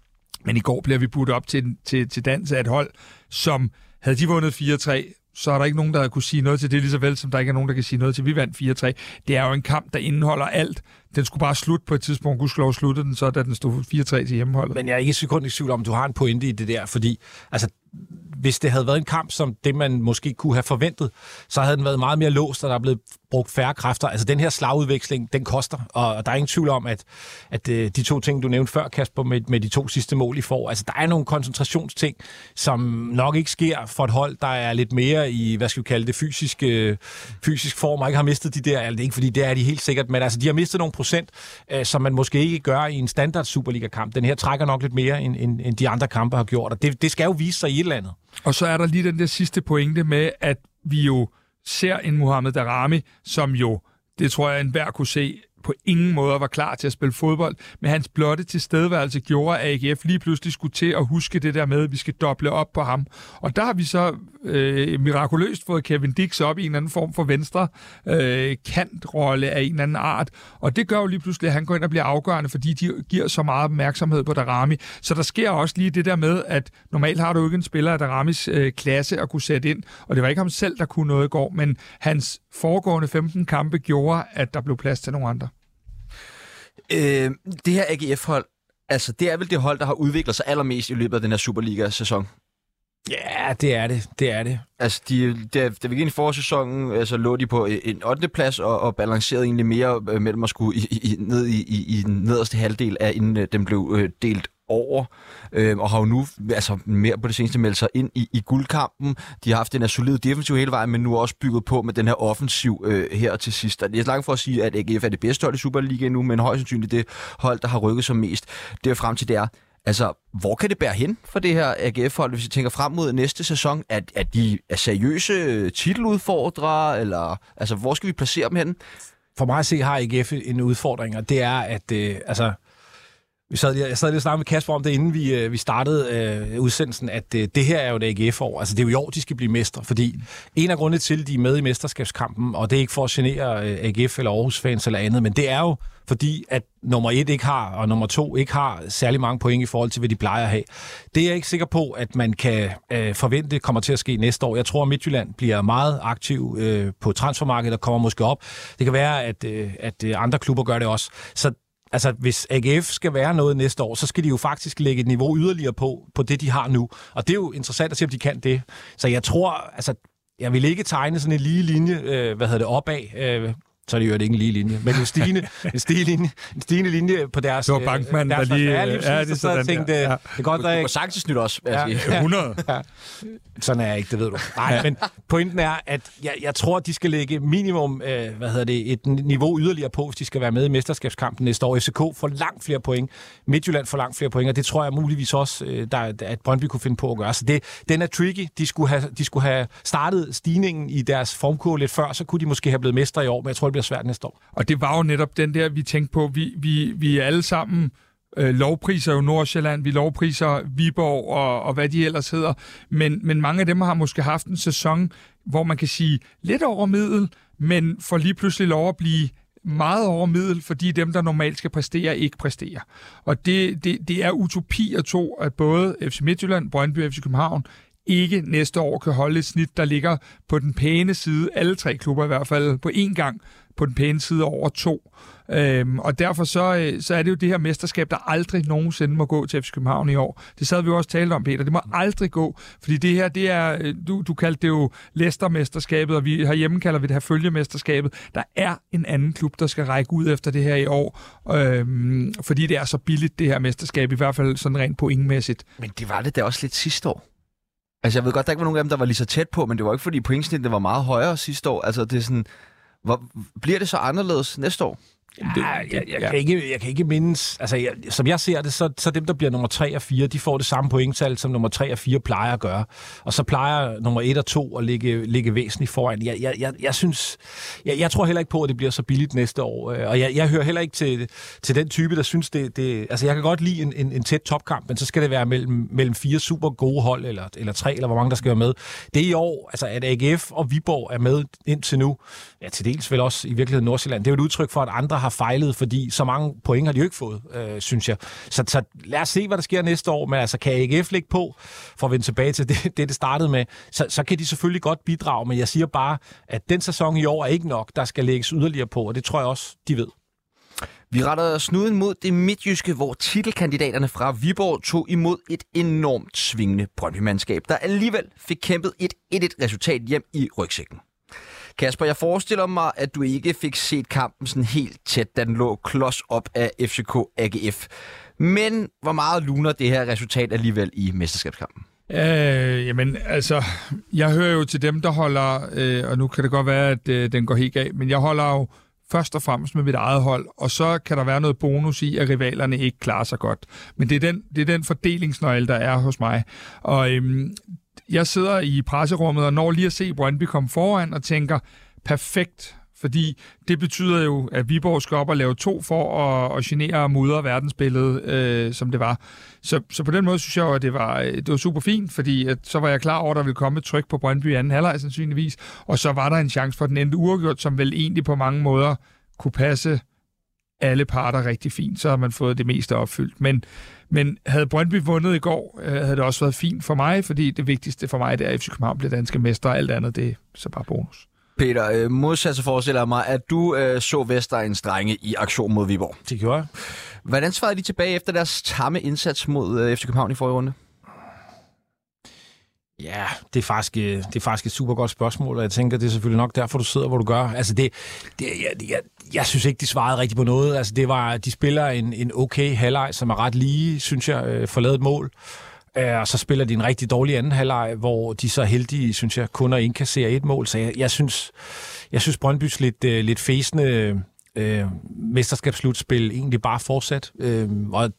S2: Men i går bliver vi budt op til, til, til dans af et hold, som havde de vundet 4-3, så er der ikke nogen, der kunne sige noget til det, lige så vel som der ikke er nogen, der kan sige noget til, vi vandt 4-3. Det er jo en kamp, der indeholder alt. Den skulle bare slutte på et tidspunkt. Gudskelov sluttede den så, da den stod 4-3 til hjemmeholdet.
S3: Men jeg er ikke sekund i tvivl om, du har en pointe i det der, fordi altså, hvis det havde været en kamp, som det man måske kunne have forventet, så havde den været meget mere låst, og der er blevet brugt færre kræfter. Altså den her slagudveksling, den koster, og der er ingen tvivl om, at, at øh, de to ting, du nævnte før, Kasper, med, med de to sidste mål i får, altså der er nogle koncentrationsting, som nok ikke sker for et hold, der er lidt mere i, hvad skal vi kalde det, fysisk, fysisk form, og ikke har mistet de der, altså det er ikke fordi, det er de helt sikkert, men altså de har mistet nogle procent, øh, som man måske ikke gør i en standard Superliga-kamp. Den her trækker nok lidt mere, end, end, end de andre kampe har gjort, og det, det skal jo vise sig i et eller andet.
S2: Og så er der lige den der sidste pointe med, at vi jo ser en Mohamed Darami, som jo, det tror jeg enhver kunne se, på ingen måde var klar til at spille fodbold, men hans blotte tilstedeværelse gjorde, at AGF lige pludselig skulle til at huske det der med, at vi skal doble op på ham. Og der har vi så øh, mirakuløst fået Kevin Dix op i en anden form for venstre øh, kantrolle af en eller anden art. Og det gør jo lige pludselig, at han går ind og bliver afgørende, fordi de giver så meget opmærksomhed på Darami. Så der sker også lige det der med, at normalt har du ikke en spiller af Daramis øh, klasse at kunne sætte ind, og det var ikke ham selv, der kunne noget i går, men hans foregående 15 kampe gjorde, at der blev plads til nogle andre.
S1: Øh, det her AGF-hold, altså det er vel det hold, der har udviklet sig allermest i løbet af den her Superliga-sæson.
S3: Ja, det er det. Det er det.
S1: Altså, de, da, da vi gik ind i forårssæsonen, altså, lå de på en 8. plads og, og balancerede egentlig mere øh, mellem at skulle i, i, ned i, i, i den nederste halvdel af, inden øh, den blev øh, delt over, øh, og har jo nu altså, mere på det seneste meldt sig ind i, i guldkampen. De har haft den her solide defensiv hele vejen, men nu også bygget på med den her offensiv øh, her til sidst. Det er langt for at sige, at AGF er det bedste hold i Superligaen nu, men højst sandsynligt det hold, der har rykket sig mest. Det er frem til, det er, Altså, hvor kan det bære hen for det her AGF-hold, hvis vi tænker frem mod næste sæson? At, at de er seriøse titeludfordrere, eller altså, hvor skal vi placere dem hen?
S3: For mig at se har AGF en udfordring, og det er, at øh, altså, vi sad, jeg sad lige og snakkede med Kasper om det, inden vi, øh, vi startede øh, udsendelsen, at øh, det her er jo et AGF-år. Altså, det er jo i år, de skal blive mestre, fordi en af grundene til, at de er med i mesterskabskampen, og det er ikke for at genere øh, AGF eller Aarhus-fans eller andet, men det er jo fordi, at nummer et ikke har, og nummer to ikke har særlig mange point i forhold til, hvad de plejer at have. Det er jeg ikke sikker på, at man kan øh, forvente kommer til at ske næste år. Jeg tror, at Midtjylland bliver meget aktiv øh, på transfermarkedet og kommer måske op. Det kan være, at, øh, at øh, andre klubber gør det også. Så Altså, hvis AGF skal være noget næste år, så skal de jo faktisk lægge et niveau yderligere på, på det, de har nu. Og det er jo interessant at se, om de kan det. Så jeg tror, altså, jeg vil ikke tegne sådan en lige linje, øh, hvad hedder det, opad. Øh, så er det jo ikke en lige linje, men en stigende, en stigende, linje, en stigende linje på deres...
S2: Det var bankmanden, der lige...
S3: Ja, lige ja, det er sådan, jeg tænkte, ja. det er godt, der
S1: ikke... Sagtens nyt også, vil
S2: jeg sige. 100. Ja.
S3: Sådan er jeg ikke, det ved du. Nej, ja. men pointen er, at jeg, jeg tror, at de skal lægge minimum, øh, hvad hedder det, et niveau yderligere på, hvis de skal være med i mesterskabskampen næste år. FCK får langt flere point. Midtjylland får langt flere point, og det tror jeg muligvis også, øh, der, at Brøndby kunne finde på at gøre. Så det, den er tricky. De skulle, have, de skulle have startet stigningen i deres formkurve lidt før, så kunne de måske have blevet mestre i år, men jeg tror, det bliver svært næste år.
S2: Og det var jo netop den der, vi tænkte på, vi, vi, vi er alle sammen øh, lovpriser jo Nordsjælland, vi lovpriser Viborg og, og hvad de ellers hedder, men, men mange af dem har måske haft en sæson, hvor man kan sige lidt over middel, men får lige pludselig lov at blive meget over middel, fordi dem, der normalt skal præstere, ikke præsterer. Og det, det, det er utopi at tro, at både FC Midtjylland, Brøndby og FC København ikke næste år kan holde et snit, der ligger på den pæne side, alle tre klubber i hvert fald, på én gang på den pæne side over to. Øhm, og derfor så, øh, så er det jo det her mesterskab, der aldrig nogensinde må gå til FC København i år. Det sad vi jo også talt om, Peter. Det må aldrig gå, fordi det her, det er, øh, du, du kaldte det jo Leicester-mesterskabet, og vi herhjemme kalder vi det her følgemesterskabet. Der er en anden klub, der skal række ud efter det her i år, øhm, fordi det er så billigt, det her mesterskab, i hvert fald sådan rent pointmæssigt.
S1: Men det var det da også lidt sidste år. Altså, jeg ved godt, der ikke var nogen af dem, der var lige så tæt på, men det var ikke, fordi pointsnittet var meget højere sidste år. Altså, det er sådan... Hvor, bliver det så anderledes næste år?
S3: Ja, jeg, jeg, jeg, kan ikke, jeg kan ikke mindes... Altså, jeg, som jeg ser det, så, så dem, der bliver nummer 3 og 4, de får det samme pointtal, som nummer 3 og 4 plejer at gøre. Og så plejer nummer 1 og 2 at ligge, ligge væsentligt foran. Jeg, jeg, jeg, jeg synes... Jeg, jeg tror heller ikke på, at det bliver så billigt næste år. Øh, og jeg, jeg hører heller ikke til, til den type, der synes, det, det... Altså, jeg kan godt lide en, en, en tæt topkamp, men så skal det være mellem, mellem fire super gode hold, eller, eller tre, eller hvor mange der skal være med. Det i år, altså at AGF og Viborg er med indtil nu, ja, til dels vel også i virkeligheden Nordsjælland, det er jo et udtryk for, at andre har fejlet, fordi så mange point har de jo ikke fået, øh, synes jeg. Så, så lad os se, hvad der sker næste år, men altså kan AGF ligge på, for at vende tilbage til det, det, det startede med, så, så kan de selvfølgelig godt bidrage, men jeg siger bare, at den sæson i år er ikke nok, der skal lægges yderligere på, og det tror jeg også, de ved.
S1: Vi retter snuden mod det midtjyske, hvor titelkandidaterne fra Viborg tog imod et enormt svingende Brøndby-mandskab, der alligevel fik kæmpet et 1-1-resultat hjem i rygsækken. Kasper, jeg forestiller mig, at du ikke fik set kampen sådan helt tæt, da den lå klods op af FCK AGF. Men hvor meget luner det her resultat alligevel i mesterskabskampen?
S2: Øh, jamen, altså, jeg hører jo til dem, der holder, øh, og nu kan det godt være, at øh, den går helt af, men jeg holder jo først og fremmest med mit eget hold, og så kan der være noget bonus i, at rivalerne ikke klarer sig godt. Men det er den, det er den fordelingsnøgle, der er hos mig. Og øhm, jeg sidder i presserummet og når lige at se Brøndby komme foran og tænker, perfekt, fordi det betyder jo, at Viborg skal op og lave to for at, at genere og mudre verdensbilledet, øh, som det var. Så, så på den måde synes jeg jo, at det var, øh, det var super fint, fordi at så var jeg klar over, at der ville komme et tryk på Brøndby i anden halvleg sandsynligvis, og så var der en chance for den endte uafgjort, som vel egentlig på mange måder kunne passe alle parter rigtig fint, så har man fået det meste opfyldt. Men, men havde Brøndby vundet i går, øh, havde det også været fint for mig, fordi det vigtigste for mig, det er, at FC København bliver danske mester, og alt andet, det er så bare bonus.
S1: Peter, øh, modsat så forestiller jeg mig, at du øh, så Vestegns drenge i aktion mod Viborg.
S3: Det gjorde jeg.
S1: Hvordan svarede de tilbage efter deres tamme indsats mod øh, FC København i forrige runde?
S3: Ja, det er, faktisk, øh, det er faktisk et super godt spørgsmål, og jeg tænker, det er selvfølgelig nok derfor, du sidder, hvor du gør. Altså, det, det, jeg, jeg, jeg synes ikke, de svarede rigtigt på noget. Altså, det var, de spiller en, en okay halvleg, som er ret lige, synes jeg, øh, for lavet et mål. Øh, og så spiller de en rigtig dårlig anden halvleg, hvor de så heldige, synes jeg, kun at indkassere et mål. Så jeg, jeg synes, jeg synes Brøndbys lidt, lidt fæsende øh, mesterskabsslutspil egentlig bare fortsat. Øh, og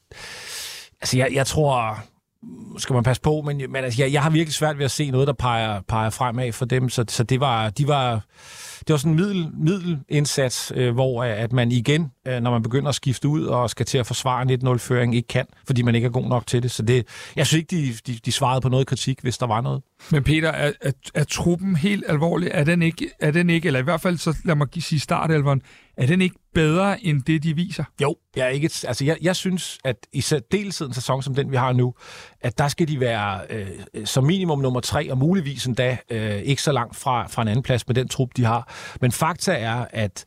S3: altså, jeg, jeg tror skal man passe på, men, men altså, jeg, jeg har virkelig svært ved at se noget, der peger, peger fremad for dem, så, så det var, de var, det var sådan en middel, middelindsats, øh, hvor øh, at man igen, øh, når man begynder at skifte ud og skal til at forsvare en 1-0-føring, ikke kan, fordi man ikke er god nok til det. Så det, jeg synes ikke, de, de, de svarede på noget kritik, hvis der var noget.
S2: Men Peter, er, er, er truppen helt alvorlig? Er den, ikke, er den ikke, eller i hvert fald så lad mig sige startelveren, er den ikke bedre end det, de viser?
S3: Jo, jeg, er ikke, altså jeg, jeg synes, at i særdeleshed en sæson som den, vi har nu, at der skal de være øh, som minimum nummer tre, og muligvis endda øh, ikke så langt fra, fra en anden plads med den trup, de har. Men fakta er, at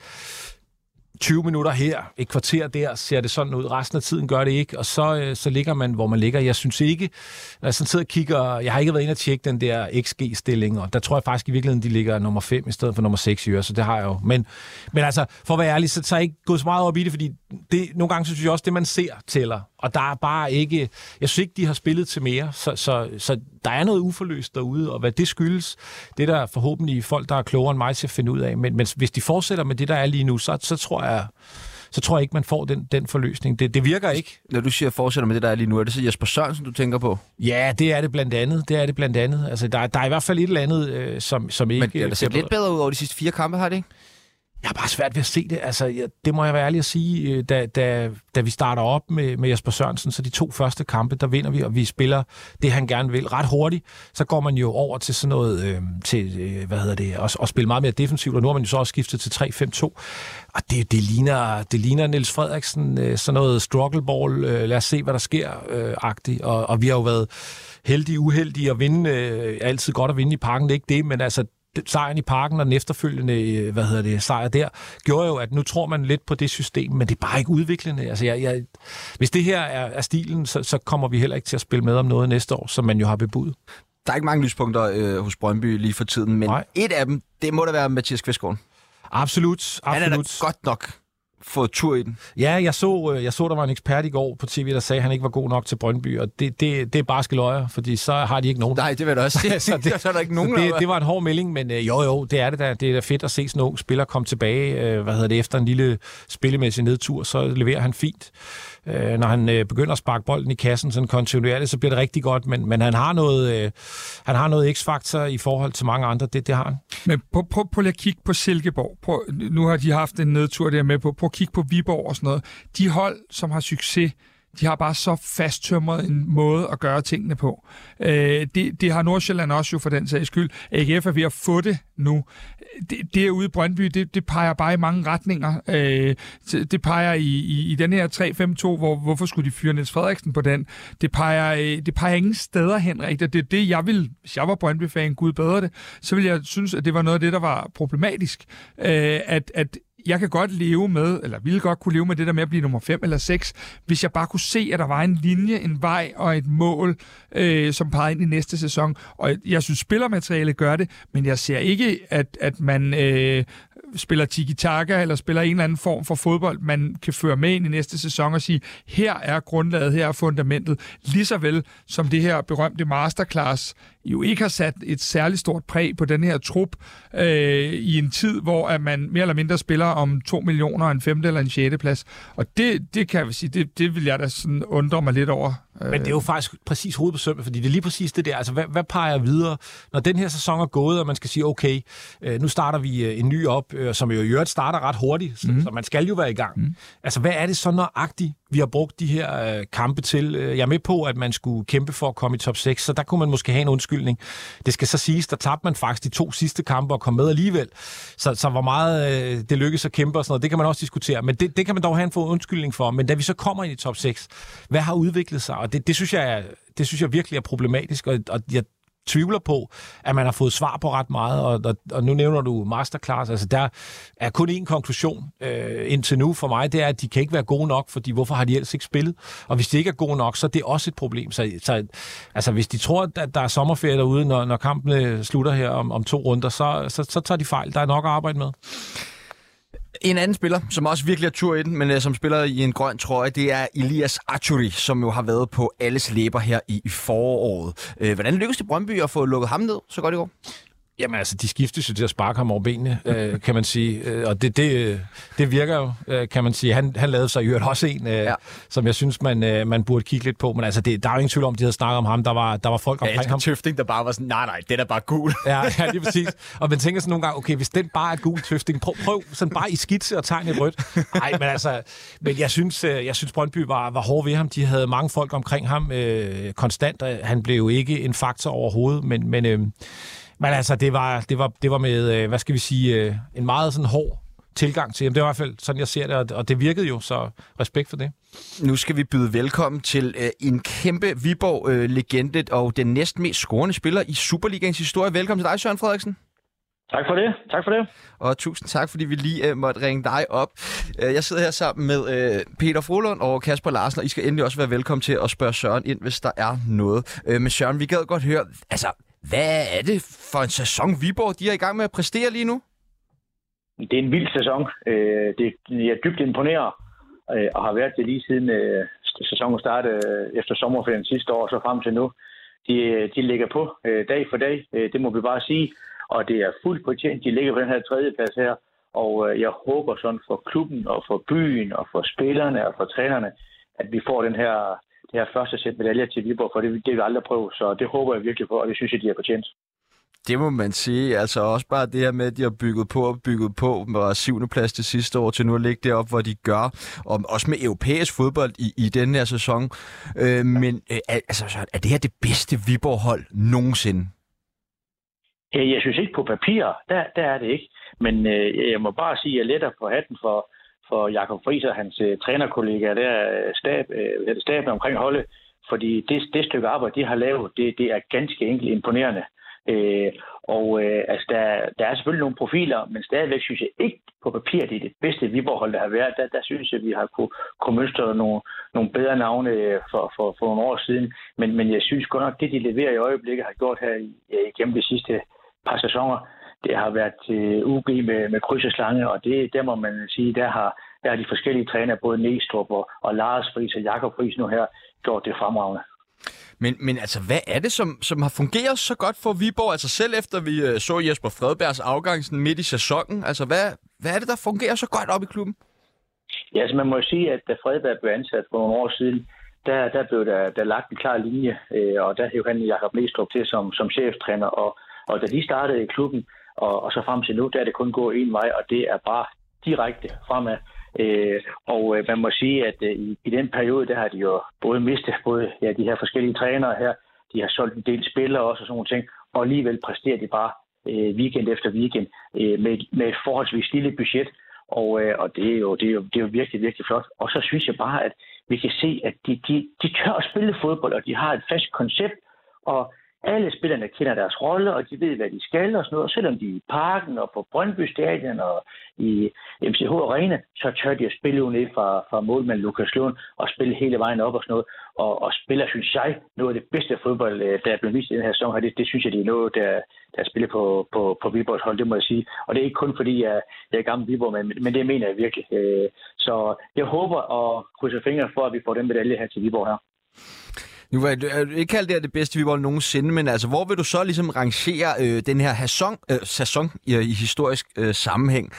S3: 20 minutter her, et kvarter der, ser det sådan ud. Resten af tiden gør det ikke, og så, øh, så ligger man, hvor man ligger. Jeg synes ikke, når jeg sådan sidder og kigger, jeg har ikke været inde og tjekke den der XG-stilling, og der tror jeg faktisk i virkeligheden, de ligger nummer 5 i stedet for nummer 6 i øre, så det har jeg jo. Men, men altså, for at være ærlig, så tager jeg ikke gået så meget op i det, fordi det, nogle gange synes jeg også, det man ser tæller, og der er bare ikke, jeg synes ikke, de har spillet til mere, så, så, så der er noget uforløst derude, og hvad det skyldes, det er der forhåbentlig folk, der er klogere end mig til at finde ud af. Men, men hvis de fortsætter med det, der er lige nu, så, så tror jeg, så tror jeg ikke, man får den, den forløsning. Det, det virker ikke.
S1: Når du siger fortsætter med det, der er lige nu, er det så Jesper Sørensen, du tænker på?
S3: Ja, det er det blandt andet. Det er det blandt andet. Altså, der, der er i hvert fald et eller andet, øh, som, som ikke...
S1: Men det har set lidt bedre ud over de sidste fire kampe, har det ikke?
S3: Jeg har bare svært ved at se det. Altså, jeg, det må jeg være ærlig at sige. Øh, da, da, da vi starter op med, med Jesper Sørensen, så de to første kampe, der vinder vi, og vi spiller det, han gerne vil, ret hurtigt. Så går man jo over til sådan noget, øh, til, øh, hvad hedder det, og, og spille meget mere defensivt, og nu har man jo så også skiftet til 3-5-2. Og det, det, ligner, det ligner Niels Frederiksen, øh, sådan noget struggleball, øh, lad os se, hvad der sker, øh, agtigt. Og, og vi har jo været heldige, uheldige at vinde, øh, altid godt at vinde i parken, det er ikke det, men altså, sejren i parken og den efterfølgende øh, hvad hedder det, sejr der, gjorde jo, at nu tror man lidt på det system, men det er bare ikke udviklende. Altså, jeg, jeg, hvis det her er, er stilen, så, så kommer vi heller ikke til at spille med om noget næste år, som man jo har bebudt.
S1: Der er ikke mange lyspunkter øh, hos Brøndby lige for tiden, men Nej. et af dem, det må da være Mathias Kvistgaard.
S3: Absolut, absolut.
S1: Han er da godt nok fået tur i den.
S3: Ja, jeg så, øh, jeg så, der var en ekspert i går på tv, der sagde, at han ikke var god nok til Brøndby, og det, det, det er bare løjer, fordi så har de ikke nogen.
S1: Nej, det vil jeg også sige. så, det, så er der ikke nogen.
S3: Det, det var en hård melding, men øh, jo, jo, det er det da. Det er da fedt at se sådan en spiller komme tilbage, øh, hvad hedder det, efter en lille spillemæssig nedtur, så leverer han fint øh, når han øh, begynder at sparke bolden i kassen sådan kontinuerligt, så bliver det rigtig godt, men, men han har noget, øh, han har noget x-faktor i forhold til mange andre, det, det har han.
S2: Men prøv, prøv, prøv lige at kigge på Silkeborg. Prøv, nu har de haft en nedtur der med på. Prøv at kigge på Viborg og sådan noget. De hold, som har succes, de har bare så fasttømret en måde at gøre tingene på. Øh, det, det har Nordsjælland også jo for den sags skyld. AGF er ved at få det nu. Det, det ude i Brøndby, det, det peger bare i mange retninger. Øh, det peger i, i, i den her 3-5-2, hvor hvorfor skulle de fyre Niels Frederiksen på den? Det peger, øh, det peger ingen steder hen rigtigt. Det er det, jeg vil, hvis jeg var Brøndby-fan, gud bedre det, så ville jeg synes, at det var noget af det, der var problematisk. Øh, at, at jeg kan godt leve med, eller ville godt kunne leve med det der med at blive nummer 5 eller 6, hvis jeg bare kunne se, at der var en linje, en vej og et mål, øh, som pegede ind i næste sæson. Og jeg synes, spillermaterialet gør det, men jeg ser ikke, at, at man øh, spiller tiki-taka eller spiller en eller anden form for fodbold, man kan føre med ind i næste sæson og sige, her er grundlaget, her er fundamentet, lige så vel som det her berømte masterclass jo ikke har sat et særligt stort præg på den her trup øh, i en tid, hvor at man mere eller mindre spiller om 2 millioner, en femte eller en sjette plads. Og det, det kan jeg sige, det, det vil jeg da sådan undre mig lidt over.
S3: Men det er jo faktisk præcis hovedet på sømmet, fordi det er lige præcis det der. Altså, hvad, hvad peger videre, når den her sæson er gået, og man skal sige, okay, øh, nu starter vi øh, en ny op, øh, som jo i øvrigt starter ret hurtigt, så, mm. så man skal jo være i gang. Mm. Altså, hvad er det så nøjagtigt, vi har brugt de her øh, kampe til? Jeg er med på, at man skulle kæmpe for at komme i top 6, så der kunne man måske have en undskyldning. Det skal så siges, der tabte man faktisk de to sidste kampe og kom med alligevel. Så, så hvor meget øh, det lykkedes at kæmpe og sådan noget, det kan man også diskutere. Men det, det kan man dog have en undskyldning for. Men da vi så kommer ind i top 6, hvad har udviklet sig? Og det, det, synes, jeg, det synes jeg virkelig er problematisk, og, og jeg tvivler på, at man har fået svar på ret meget, og, og, og nu nævner du masterclass, altså der er kun én konklusion øh, indtil nu for mig, det er, at de kan ikke være gode nok, fordi hvorfor har de ellers ikke spillet? Og hvis de ikke er gode nok, så er det også et problem. Så, så altså, hvis de tror, at der er sommerferie derude, når, når kampene slutter her om, om to runder, så, så, så tager de fejl. Der er nok at arbejde med.
S1: En anden spiller, som også virkelig er tur i den, men uh, som spiller i en grøn trøje, det er Elias Achuri, som jo har været på alles læber her i, foråret. Uh, hvordan lykkedes det Brøndby at få lukket ham ned så godt i går?
S3: Jamen altså, de skiftes jo til at sparke ham over benene, øh, kan man sige. Øh, og det, det, det virker jo, øh, kan man sige. Han, han lavede sig i øvrigt også en, øh, ja. som jeg synes, man, øh, man burde kigge lidt på. Men altså, det, der er jo ingen tvivl om, de havde snakket om ham. Der var, der var folk omkring ja, ham.
S1: Tøfting, der bare var sådan, nej, nej, det er bare gul.
S3: ja, ja, lige præcis. Og man tænker sådan nogle gange, okay, hvis den bare er gul Tøfting, prøv, prøv sådan bare i skitse og tegne et rødt. Nej, men altså, men jeg synes, øh, jeg synes Brøndby var, var hård ved ham. De havde mange folk omkring ham øh, konstant. Han blev jo ikke en faktor overhovedet, men, men øh, men altså, det var, det var, det var med, øh, hvad skal vi sige, øh, en meget sådan hård tilgang til ham. Det var i hvert fald sådan, jeg ser det, og det virkede jo, så respekt for det.
S1: Nu skal vi byde velkommen til øh, en kæmpe Viborg-legende øh, og den næst mest scorende spiller i Superligans historie. Velkommen til dig, Søren Frederiksen.
S4: Tak for det. Tak for det.
S1: Og tusind tak, fordi vi lige uh, måtte ringe dig op. Uh, jeg sidder her sammen med uh, Peter Frohlund og Kasper Larsen, og I skal endelig også være velkommen til at spørge Søren ind, hvis der er noget. Uh, men Søren, vi gad godt høre, altså, hvad er det for en sæson, Viborg de er i gang med at præstere lige nu?
S4: Det er en vild sæson. Øh, det er dybt imponeret, øh, og har været det lige siden øh, sæsonen startede øh, efter sommerferien sidste år, så frem til nu. De, øh, de ligger på øh, dag for dag, det må vi bare sige. Og det er fuldt fortjent. De ligger på den her tredje plads her. Og jeg håber sådan for klubben og for byen og for spillerne og for trænerne, at vi får den her her første sæt medaljer til Viborg, for det, det vil vi aldrig prøve, så det håber jeg virkelig på, og det synes jeg, de har fortjent.
S1: Det må man sige. Altså også bare det her med, at de har bygget på og bygget på med syvende plads det sidste år til nu at ligge deroppe, hvor de gør. Og også med europæisk fodbold i, i den her sæson. Øh, men øh, altså, er det her det bedste Viborg-hold nogensinde?
S4: Jeg synes ikke på papir, der, der er det ikke. Men øh, jeg må bare sige, at jeg letter på hatten for, for Jakob Friis og hans øh, trænerkollegaer, der øh, stab, øh, staben omkring holdet, fordi det, det stykke arbejde, de har lavet, det, det er ganske enkelt imponerende. Øh, og øh, altså, der, der er selvfølgelig nogle profiler, men stadigvæk synes jeg ikke på papir, det er det bedste Viborg-hold, der har været. Der, der synes jeg, vi har kunne, kunne mønstre nogle, nogle bedre navne øh, for, for, for nogle år siden. Men, men jeg synes godt nok, det de leverer i øjeblikket, har gjort her igennem de sidste par sæsoner, det har været til UB med, med kryds og slange, og det, der må man sige, der har, der har de forskellige trænere, både Næstrup og, og Lars Friis og Jakob Friis nu her, gjort det fremragende.
S1: Men, men altså, hvad er det, som, som har fungeret så godt for Viborg? Altså selv efter vi uh, så Jesper Fredbergs afgang sådan midt i sæsonen, altså hvad, hvad er det, der fungerer så godt op i klubben?
S4: Ja, altså man må jo sige, at da Fredberg blev ansat for nogle år siden, der, der blev der, der lagt en klar linje, øh, og der hævde han Jakob Næstrup til som, som cheftræner, og, og da de startede i klubben, og, og så frem til nu, der er det kun gået en vej, og det er bare direkte fremad. Øh, og øh, man må sige, at øh, i, i den periode, der har de jo både mistet både ja, de her forskellige trænere her, de har solgt en del spillere også og sådan nogle ting, og alligevel præsterer de bare øh, weekend efter weekend øh, med, med et forholdsvis lille budget, og, øh, og det, er jo, det, er jo, det er jo virkelig, virkelig flot. Og så synes jeg bare, at vi kan se, at de, de, de tør at spille fodbold, og de har et fast koncept, og alle spillerne kender deres rolle, og de ved, hvad de skal og sådan noget. Og selvom de er i parken og på Brøndby Stadion og i MCH Arena, så tør de at spille ned fra, fra målmand Lukas Lund og spille hele vejen op og sådan noget. Og, og spiller, synes jeg, noget af det bedste fodbold, øh, der er blevet vist i den her sæson det, det synes jeg, det er noget, der, der spiller på, på, på Viborgs hold, det må jeg sige. Og det er ikke kun fordi, jeg, jeg er gammel Viborg, men, men det mener jeg virkelig. Øh, så jeg håber og krydser fingre for, at vi får den medalje her til Viborg her.
S1: Nu vil jeg ikke kalde det det bedste Viborg nogensinde, men altså, hvor vil du så ligesom rangere øh, den her sæson, øh, sæson i, i historisk øh, sammenhæng?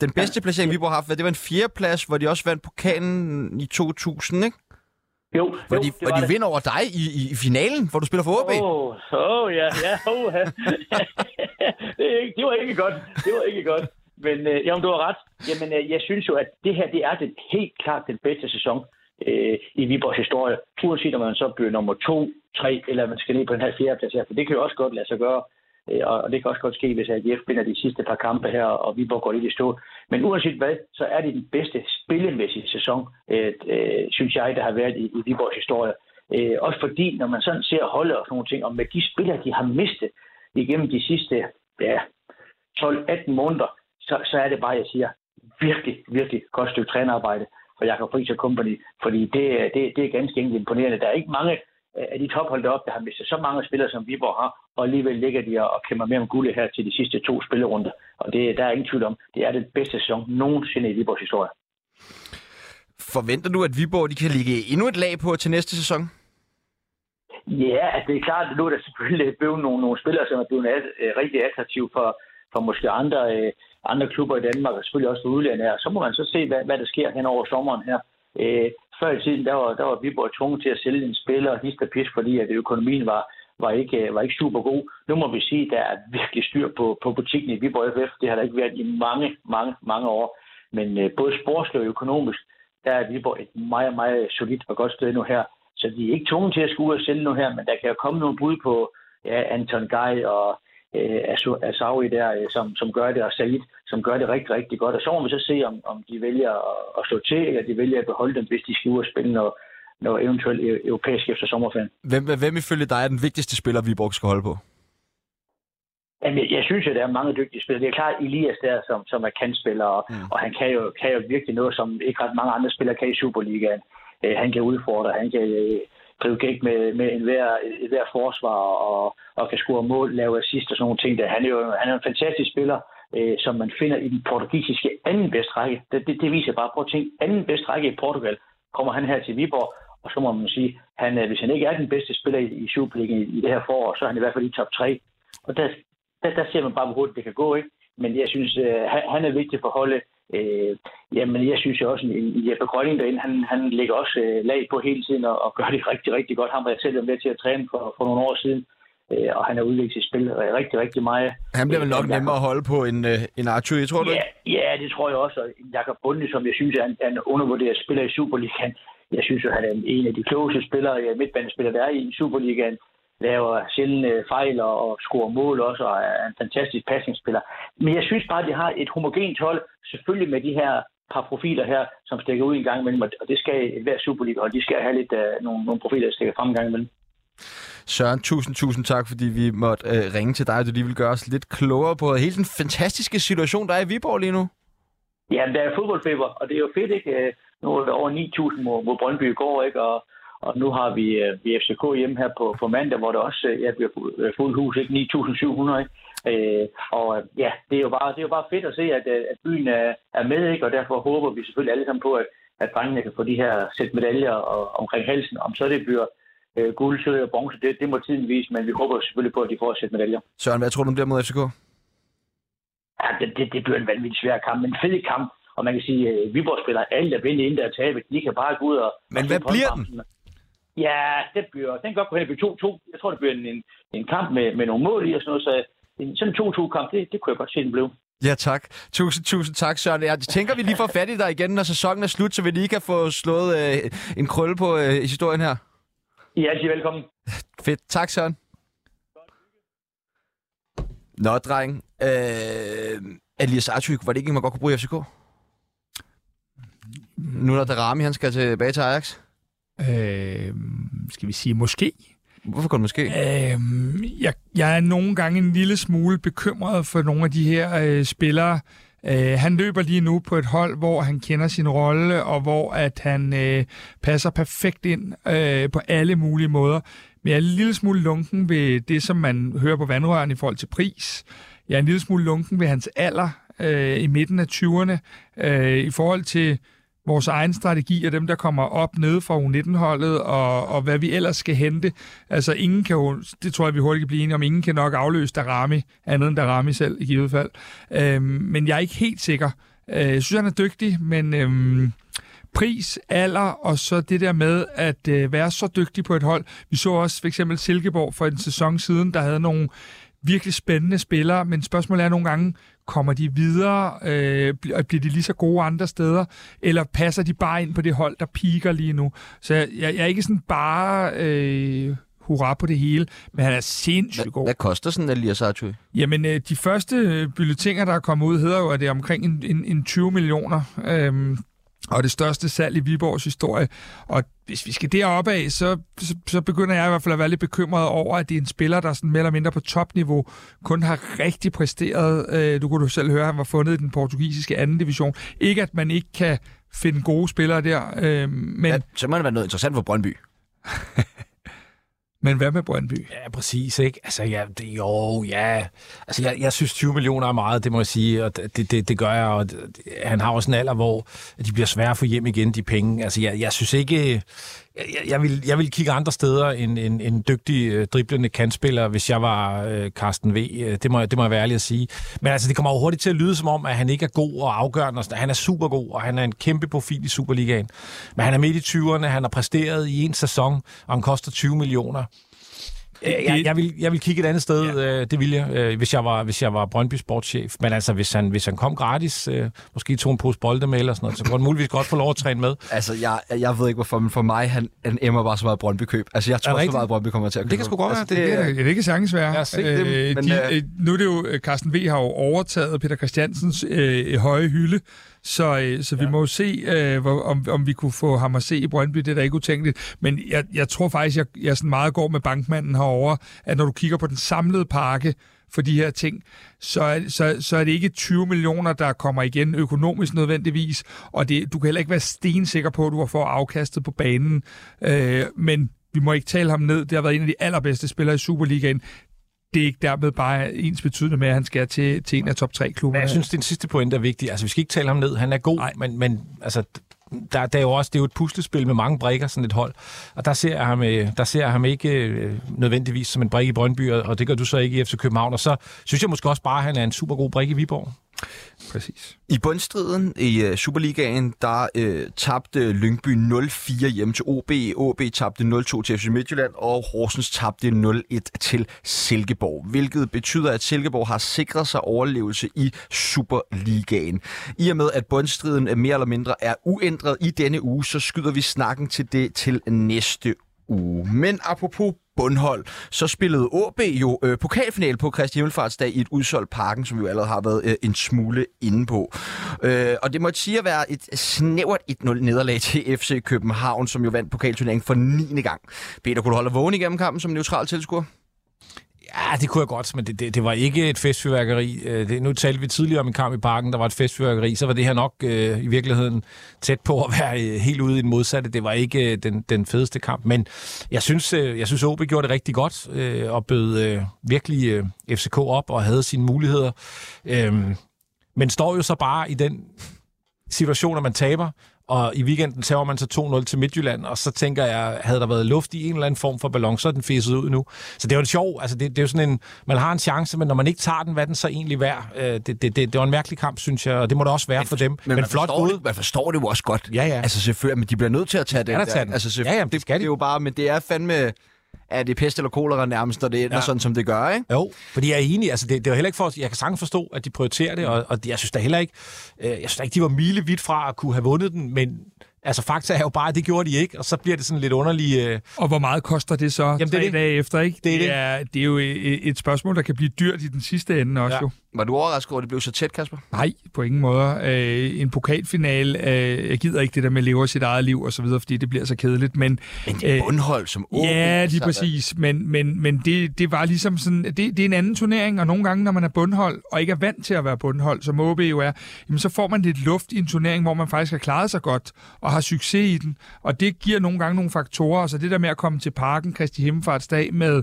S1: Den bedste placering, Viborg har haft, det var en fjerdeplads, hvor de også vandt pokalen i 2000, ikke?
S4: Jo,
S1: hvor
S4: jo,
S1: de, hvor de vinder over dig i, i, i finalen, hvor du spiller for OB.
S4: Åh, oh, oh, ja, ja, oh, ja. det, det var ikke godt. Det var ikke godt. Men øh, jamen, du har ret. Jamen, øh, jeg synes jo, at det her, det er det helt klart den bedste sæson øh, i Viborgs historie. Uanset om man så bliver nummer to, tre, eller man skal ned på den her fjerde plads her, for det kan jo også godt lade sig gøre. Øh, og det kan også godt ske, hvis AGF vinder de sidste par kampe her, og Viborg går lidt i stå. Men uanset hvad, så er det den bedste spillemæssige sæson, øh, øh, synes jeg, der har været i, i Viborgs historie. Øh, også fordi, når man sådan ser holdet og sådan nogle ting, og med de spillere, de har mistet igennem de sidste ja, 12-18 måneder, så, så er det bare, jeg siger, virkelig, virkelig godt stykke trænerarbejde for Jakob Friis og Company, fordi det, det, det er ganske enkelt imponerende. Der er ikke mange af de tophold op, der har mistet så mange spillere, som Viborg har, og alligevel ligger de og kæmper med om guldet her til de sidste to spillerunder. Og det, der er ingen tvivl om, det er den bedste sæson nogensinde i Viborgs historie.
S1: Forventer du, at Viborg de kan ligge endnu et lag på til næste sæson?
S4: Ja, altså det er klart, at nu er der selvfølgelig blevet nogle, nogle spillere, som er blevet uh, rigtig attraktive for, for måske andre, uh, andre klubber i Danmark, og selvfølgelig også udlandet her. Så må man så se, hvad, hvad der sker hen over sommeren her. Øh, før i tiden, der var, der var Viborg tvunget til at sælge en spiller hist og pis, fordi at økonomien var, var ikke, øh, var ikke super god. Nu må vi sige, at der er virkelig styr på, på butikken i Viborg FF. Det har der ikke været i mange, mange, mange år. Men øh, både sportsligt og økonomisk, der er Viborg et meget, meget solidt og godt sted nu her. Så de er ikke tvunget til at skulle ud og sælge nu her, men der kan jo komme nogle bud på ja, Anton Guy og øh, Asawi der, øh, som, som gør det, og Said, som gør det rigtig, rigtig godt. Og så må vi så se, om, om de vælger at, at slå til, eller de vælger at beholde dem, hvis de skal ud og spille noget, noget eventuelt e- europæisk efter sommerferien.
S1: Hvem, hvem ifølge dig er den vigtigste spiller, Viborg skal holde på?
S4: Jamen, jeg, jeg synes, at der er mange dygtige spillere. Det er klart Elias der, som, som er kantspiller, og, mm. og han kan jo, kan jo virkelig noget, som ikke ret mange andre spillere kan i Superligaen. Øh, han kan udfordre, han kan øh, drive gæk med, med en hver, et hver forsvar og, og kan score mål, lave assist og sådan nogle ting. Der. Han, er jo han er en fantastisk spiller, øh, som man finder i den portugisiske anden bedste række. Det, det, det viser bare på ting. Anden bedste række i Portugal kommer han her til Viborg, og så må man sige, han, øh, hvis han ikke er den bedste spiller i, i Superligaen i, i det her forår, så er han i hvert fald i top 3. Og der, der, der ser man bare, hvor hurtigt det kan gå. Ikke? Men jeg synes, øh, han er vigtig for holdet. Øh, jamen, jeg synes jo også, at Jeppe Grønning derinde, han, han lægger også øh, lag på hele tiden og, og gør det rigtig, rigtig godt. Han var selv med til at træne for, for nogle år siden, øh, og han har udviklet sit spil rigtig, rigtig meget.
S1: Han bliver vel nok øh, nemmere at holde på en, øh, en Arthur, tror du
S4: ja, ja, det tror jeg også. Og Jakob Bunde, som jeg synes er en, en undervurderet spiller i Superligaen, jeg synes jo, han er en af de klogeste spillere, midtbanespillere, der er i Superligaen laver sjældent øh, fejl og, scorer mål også, og er en fantastisk passningsspiller. Men jeg synes bare, at de har et homogent hold, selvfølgelig med de her par profiler her, som stikker ud en gang imellem, og det skal hver Superliga, og de skal have lidt uh, nogle, nogle profiler, der stikker frem en gang imellem.
S1: Søren, tusind, tusind tak, fordi vi måtte uh, ringe til dig, og du lige vil gøre os lidt klogere på hele den fantastiske situation, der er i Viborg lige nu.
S4: Ja, der er fodboldfeber, og det er jo fedt, ikke? Nu er der over 9.000 mod, mod Brøndby i går, ikke? Og, og nu har vi, uh, vi FCK hjemme her på, på mandag, hvor der også uh, ja, bliver fuld hus, ikke? 9.700, Øh, og ja, det er, jo bare, det er jo bare fedt at se, at, at byen er, er med, ikke? og derfor håber vi selvfølgelig alle sammen på, at, at drengene kan få de her sæt medaljer og, omkring halsen. Om så det bliver øh, guld, sølv og bronze, det, det må tiden vise, men vi håber selvfølgelig på, at de får sæt medaljer.
S1: Søren, hvad tror du, bliver mod FCK?
S4: Ja, det, det, det bliver en vanvittig svær kamp, en fed kamp. Og man kan sige, at Viborg spiller alle der vinde inden der tabe. De kan bare gå ud og...
S1: Men hvad bliver den?
S4: Ja, det bliver, den kan godt gå hen og blive 2-2. Jeg tror, det bliver en, en, en kamp med, med nogle mål i og sådan noget, så sådan en 2-2-kamp, det, det kunne jeg godt se, den blev.
S1: Ja, tak. Tusind, tusind tak, Søren. Jeg tænker, vi lige får fat i dig igen, når sæsonen er slut, så vi lige kan få slået øh, en krølle på øh, historien her.
S4: I er altid velkommen.
S1: Fedt. Tak, Søren. Nå, dreng. Øh, Elias Artyk, var det ikke, man godt kunne bruge i FCK? Nu når Darami, han skal tilbage til Ajax?
S2: Øh, skal vi sige måske?
S1: Hvorfor det måske?
S2: Øhm, jeg, jeg er nogle gange en lille smule bekymret for nogle af de her øh, spillere. Øh, han løber lige nu på et hold, hvor han kender sin rolle, og hvor at han øh, passer perfekt ind øh, på alle mulige måder. Men jeg er en lille smule lunken ved det, som man hører på vandrøren i forhold til pris. Jeg er en lille smule lunken ved hans alder øh, i midten af 20'erne. Øh, I forhold til vores egen strategi og dem, der kommer op nede fra U19-holdet, og, og hvad vi ellers skal hente. Altså, ingen kan jo, det tror jeg, vi hurtigt kan blive enige om, ingen kan nok afløse Darami, andet end Darami selv i givet fald. Øhm, men jeg er ikke helt sikker. Øh, jeg synes, han er dygtig, men øhm, pris, alder, og så det der med at øh, være så dygtig på et hold. Vi så også for eksempel Silkeborg for en sæson siden, der havde nogle virkelig spændende spillere, men spørgsmålet er nogle gange, kommer de videre, øh, bliver de lige så gode andre steder, eller passer de bare ind på det hold, der piker lige nu? Så jeg, jeg er ikke sådan bare... Øh, hurra på det hele, men han er sindssygt god.
S1: Hvad koster sådan en Elias Artui?
S2: Jamen, øh, de første øh, bulletiner, der er kommet ud, hedder jo, at det er omkring en, en, en 20 millioner. Øhm, og det største salg i Viborgs historie. Og hvis vi skal deroppe af, så, så, så begynder jeg i hvert fald at være lidt bekymret over, at det er en spiller, der sådan mere eller mindre på topniveau kun har rigtig præsteret. Øh, du kunne du selv høre, at han var fundet i den portugisiske anden division. Ikke at man ikke kan finde gode spillere der, øh, men... Ja,
S1: så må det være noget interessant for Brøndby.
S2: Men hvad med Brøndby?
S3: Ja, præcis, ikke? Altså, ja, det, jo, ja. Altså, jeg, jeg synes, 20 millioner er meget, det må jeg sige, og det, det, det gør jeg, og det, han har også en alder, hvor de bliver svære at få hjem igen, de penge. Altså, jeg, jeg synes ikke, jeg, jeg, vil, jeg vil kigge andre steder end en, en dygtig øh, driblende kantspiller, hvis jeg var øh, Carsten V. Øh, det må, det må jeg være ærlig at sige. Men altså, det kommer jo hurtigt til at lyde som om, at han ikke er god og afgørende. Og han er super god, og han er en kæmpe profil i Superligaen. Men han er midt i 20'erne, han har præsteret i en sæson, og han koster 20 millioner. Jeg, jeg, vil, jeg vil kigge et andet sted, ja. øh, det ville jeg, øh, hvis jeg var, hvis jeg var Brøndby sportschef. Men altså, hvis han, hvis han kom gratis, øh, måske tog en pose bolde med eller sådan noget, så kunne han muligvis godt få lov at træne med.
S1: Altså, jeg, jeg ved ikke hvorfor, men for mig, han, han emmer bare så meget Brøndby-køb. Altså, jeg tror så meget, Brøndby kommer til at købe.
S3: Det kan sgu godt være.
S2: Altså, det, det, det, det, det kan sagtens være. Ja, se dem, øh, men, de, øh, nu er det jo, Carsten V. har jo overtaget Peter Christiansens øh, høje hylde, så, øh, så vi ja. må jo se, øh, hvor, om, om vi kunne få ham at se i Brøndby. Det er da ikke utænkeligt. Men jeg, jeg tror faktisk, jeg, jeg sådan meget går med bankmanden herover, at når du kigger på den samlede pakke for de her ting, så er, så, så er det ikke 20 millioner, der kommer igen økonomisk nødvendigvis, og det, du kan heller ikke være stensikker på, at du har fået afkastet på banen. Øh, men vi må ikke tale ham ned. Det har været en af de allerbedste spillere i Superligaen det er ikke dermed bare ens betydende med, at han skal til, til en af top 3 klubber.
S3: Jeg synes, det er en sidste point, er vigtig. Altså, vi skal ikke tale ham ned. Han er god, Nej. men, men altså, der, der er jo også det er jo et puslespil med mange brikker, sådan et hold. Og der ser jeg ham, øh, der ser jeg ham ikke øh, nødvendigvis som en brik i Brøndby, og det gør du så ikke i FC København. Og så synes jeg måske også bare, at han er en super god brik i Viborg.
S1: Præcis. I bundstriden i øh, Superligaen, der øh, tabte Lyngby 0-4 hjem til OB. OB tabte 0-2 til FC Midtjylland, og Horsens tabte 0-1 til Silkeborg, hvilket betyder, at Silkeborg har sikret sig overlevelse i Superligaen. I og med, at bundstriden øh, mere eller mindre er uændret i denne uge, så skyder vi snakken til det til næste uge. Men apropos bundhold, så spillede AB jo øh, pokalfinal på Kristi Himmelfartsdag i et udsolgt parken, som vi jo allerede har været øh, en smule inde på. Øh, og det må sige at være et snævert 1-0 nederlag til FC København, som jo vandt pokalturneringen for 9. gang. Peter, kunne du holde vågen igennem kampen som neutral tilskuer?
S3: Ja, det kunne jeg godt, men det, det, det var ikke et festfyrværkeri. Øh, det, nu talte vi tidligere om en kamp i parken, der var et festfyrværkeri, så var det her nok øh, i virkeligheden tæt på at være øh, helt ude i den modsatte. Det var ikke øh, den, den fedeste kamp, men jeg synes, øh, jeg synes OB gjorde det rigtig godt øh, og bød øh, virkelig øh, FCK op og havde sine muligheder. Øh, men står jo så bare i den situation, at man taber, og i weekenden tager man så 2-0 til Midtjylland, og så tænker jeg, havde der været luft i en eller anden form for ballon, så er den fæset ud nu. Så det er jo en sjov, altså det, det er jo sådan en, man har en chance, men når man ikke tager den, hvad den så egentlig værd? Øh, det, det, det, det var en mærkelig kamp, synes jeg, og det må det også være men, for dem.
S1: Men, men flot forstår det, man forstår det jo også godt.
S3: Ja, ja.
S1: Altså selvfølgelig, men de bliver nødt til at tage den.
S3: der. Tage den.
S1: Altså,
S3: ja, ja, det,
S1: skal det, det er jo bare, men det er fandme er det pest eller kolera nærmest, når det ender ja. sådan, som det gør, ikke?
S3: Jo, fordi jeg er enig. Altså, det, det er heller ikke for, jeg kan sagtens forstå, at de prioriterer det, og, og jeg synes da heller ikke, øh, jeg synes da ikke, de var milevidt fra at kunne have vundet den, men Altså fakta er jo bare, at det gjorde de ikke, og så bliver det sådan lidt underligt... Øh...
S2: Og hvor meget koster det så Jamen, tre det dage efter, ikke?
S3: Det er,
S2: det. Er, det er jo et, et spørgsmål, der kan blive dyrt i den sidste ende også ja. jo.
S1: Var du overrasket over, at det blev så tæt, Kasper?
S2: Nej, på ingen måde. Øh, en pokalfinal, øh, jeg gider ikke det der med at leve sit eget liv og så videre, fordi det bliver så kedeligt. Men,
S1: men det er øh, bundhold som
S2: OB. Ja, lige præcis. Men, men, men det, det var ligesom sådan, det, det er en anden turnering, og nogle gange, når man er bundhold, og ikke er vant til at være bundhold, som OB jo er, jamen, så får man lidt luft i en turnering, hvor man faktisk har klaret sig godt og har succes i den. Og det giver nogle gange nogle faktorer. Så det der med at komme til parken Kristi Himmelfartsdag med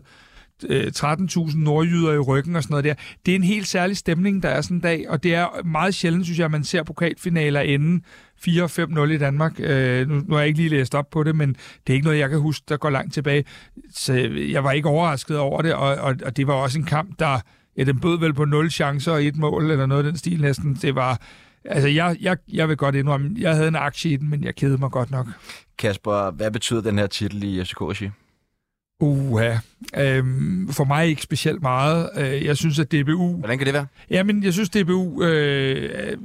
S2: Øh, 13.000 nordjyder i ryggen og sådan noget der. Det er en helt særlig stemning, der er sådan en dag, og det er meget sjældent, synes jeg, at man ser pokalfinaler inden 4-5-0 i Danmark. Øh, nu, nu har jeg ikke lige læst op på det, men det er ikke noget, jeg kan huske, der går langt tilbage. Så jeg var ikke overrasket over det, og, og, og det var også en kamp, der ja, den bød vel på 0 chancer og et mål, eller noget af den stil næsten. Det var... Altså, jeg, jeg, jeg vil godt indrømme, jeg havde en aktie i den, men jeg kedede mig godt nok.
S1: Kasper, hvad betyder den her titel i FCK regi?
S2: Uha. Øhm, for mig ikke specielt meget. Øh, jeg synes, at DBU...
S1: Hvordan kan det være?
S2: Jamen, jeg synes, DBU øh,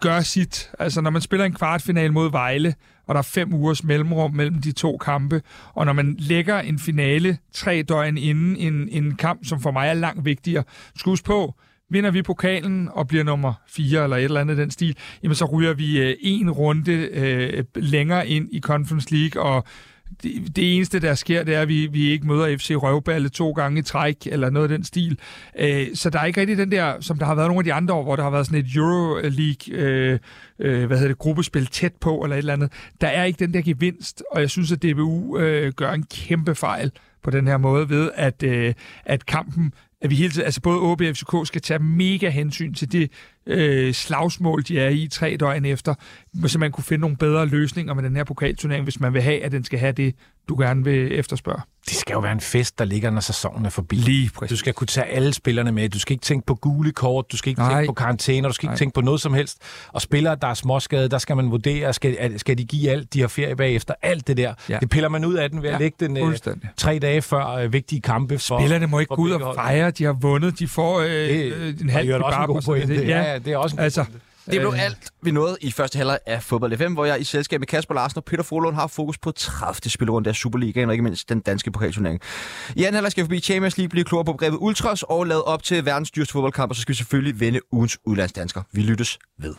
S2: gør sit. Altså, når man spiller en kvartfinal mod Vejle, og der er fem ugers mellemrum mellem de to kampe, og når man lægger en finale tre døgn inden en, en kamp, som for mig er langt vigtigere. Skus på, vinder vi pokalen og bliver nummer 4 eller et eller andet den stil, jamen så ryger vi øh, en runde øh, længere ind i Conference League, og det, det eneste, der sker, det er, at vi, vi ikke møder FC Røvballe to gange i træk, eller noget af den stil. Øh, så der er ikke rigtig den der, som der har været nogle af de andre år, hvor der har været sådan et Euroleague, øh, øh, hvad hedder det, gruppespil tæt på, eller et eller andet. Der er ikke den der gevinst, og jeg synes, at DBU øh, gør en kæmpe fejl på den her måde ved, at, øh, at kampen at vi hele tiden, altså både OB og FCK skal tage mega hensyn til det øh, slagsmål, de er i tre døgn efter, så man kunne finde nogle bedre løsninger med den her pokalturnering, hvis man vil have, at den skal have det, du gerne vil efterspørge.
S3: Det skal jo være en fest, der ligger, når sæsonen er forbi.
S2: Lige
S3: Du skal kunne tage alle spillerne med. Du skal ikke tænke på gule kort, du skal ikke Nej. tænke på karantæner, du skal ikke Nej. tænke på noget som helst. Og spillere, der er småskade, der skal man vurdere, skal, skal de give alt, de har ferie bagefter, alt det der. Ja. Det piller man ud af den ved at ja, lægge den øh, tre dage før øh, vigtige kampe.
S2: For, Spillerne må ikke gå ud og fejre, de har vundet, de får øh, det, en halv
S3: det en god pointe. Ja, ja, det er også en
S2: altså,
S1: det blev alt, vi nåede i første halvleg af Fodbold FM, hvor jeg i selskab med Kasper Larsen og Peter Folund har fokus på 30. spillerunde af Superligaen, og ikke mindst den danske pokalturnering. I anden halvleg skal vi forbi Champions League, blive klogere på begrebet Ultras og lade op til verdens dyreste fodboldkamp, og så skal vi selvfølgelig vende ugens udlandsdansker. Vi lyttes ved.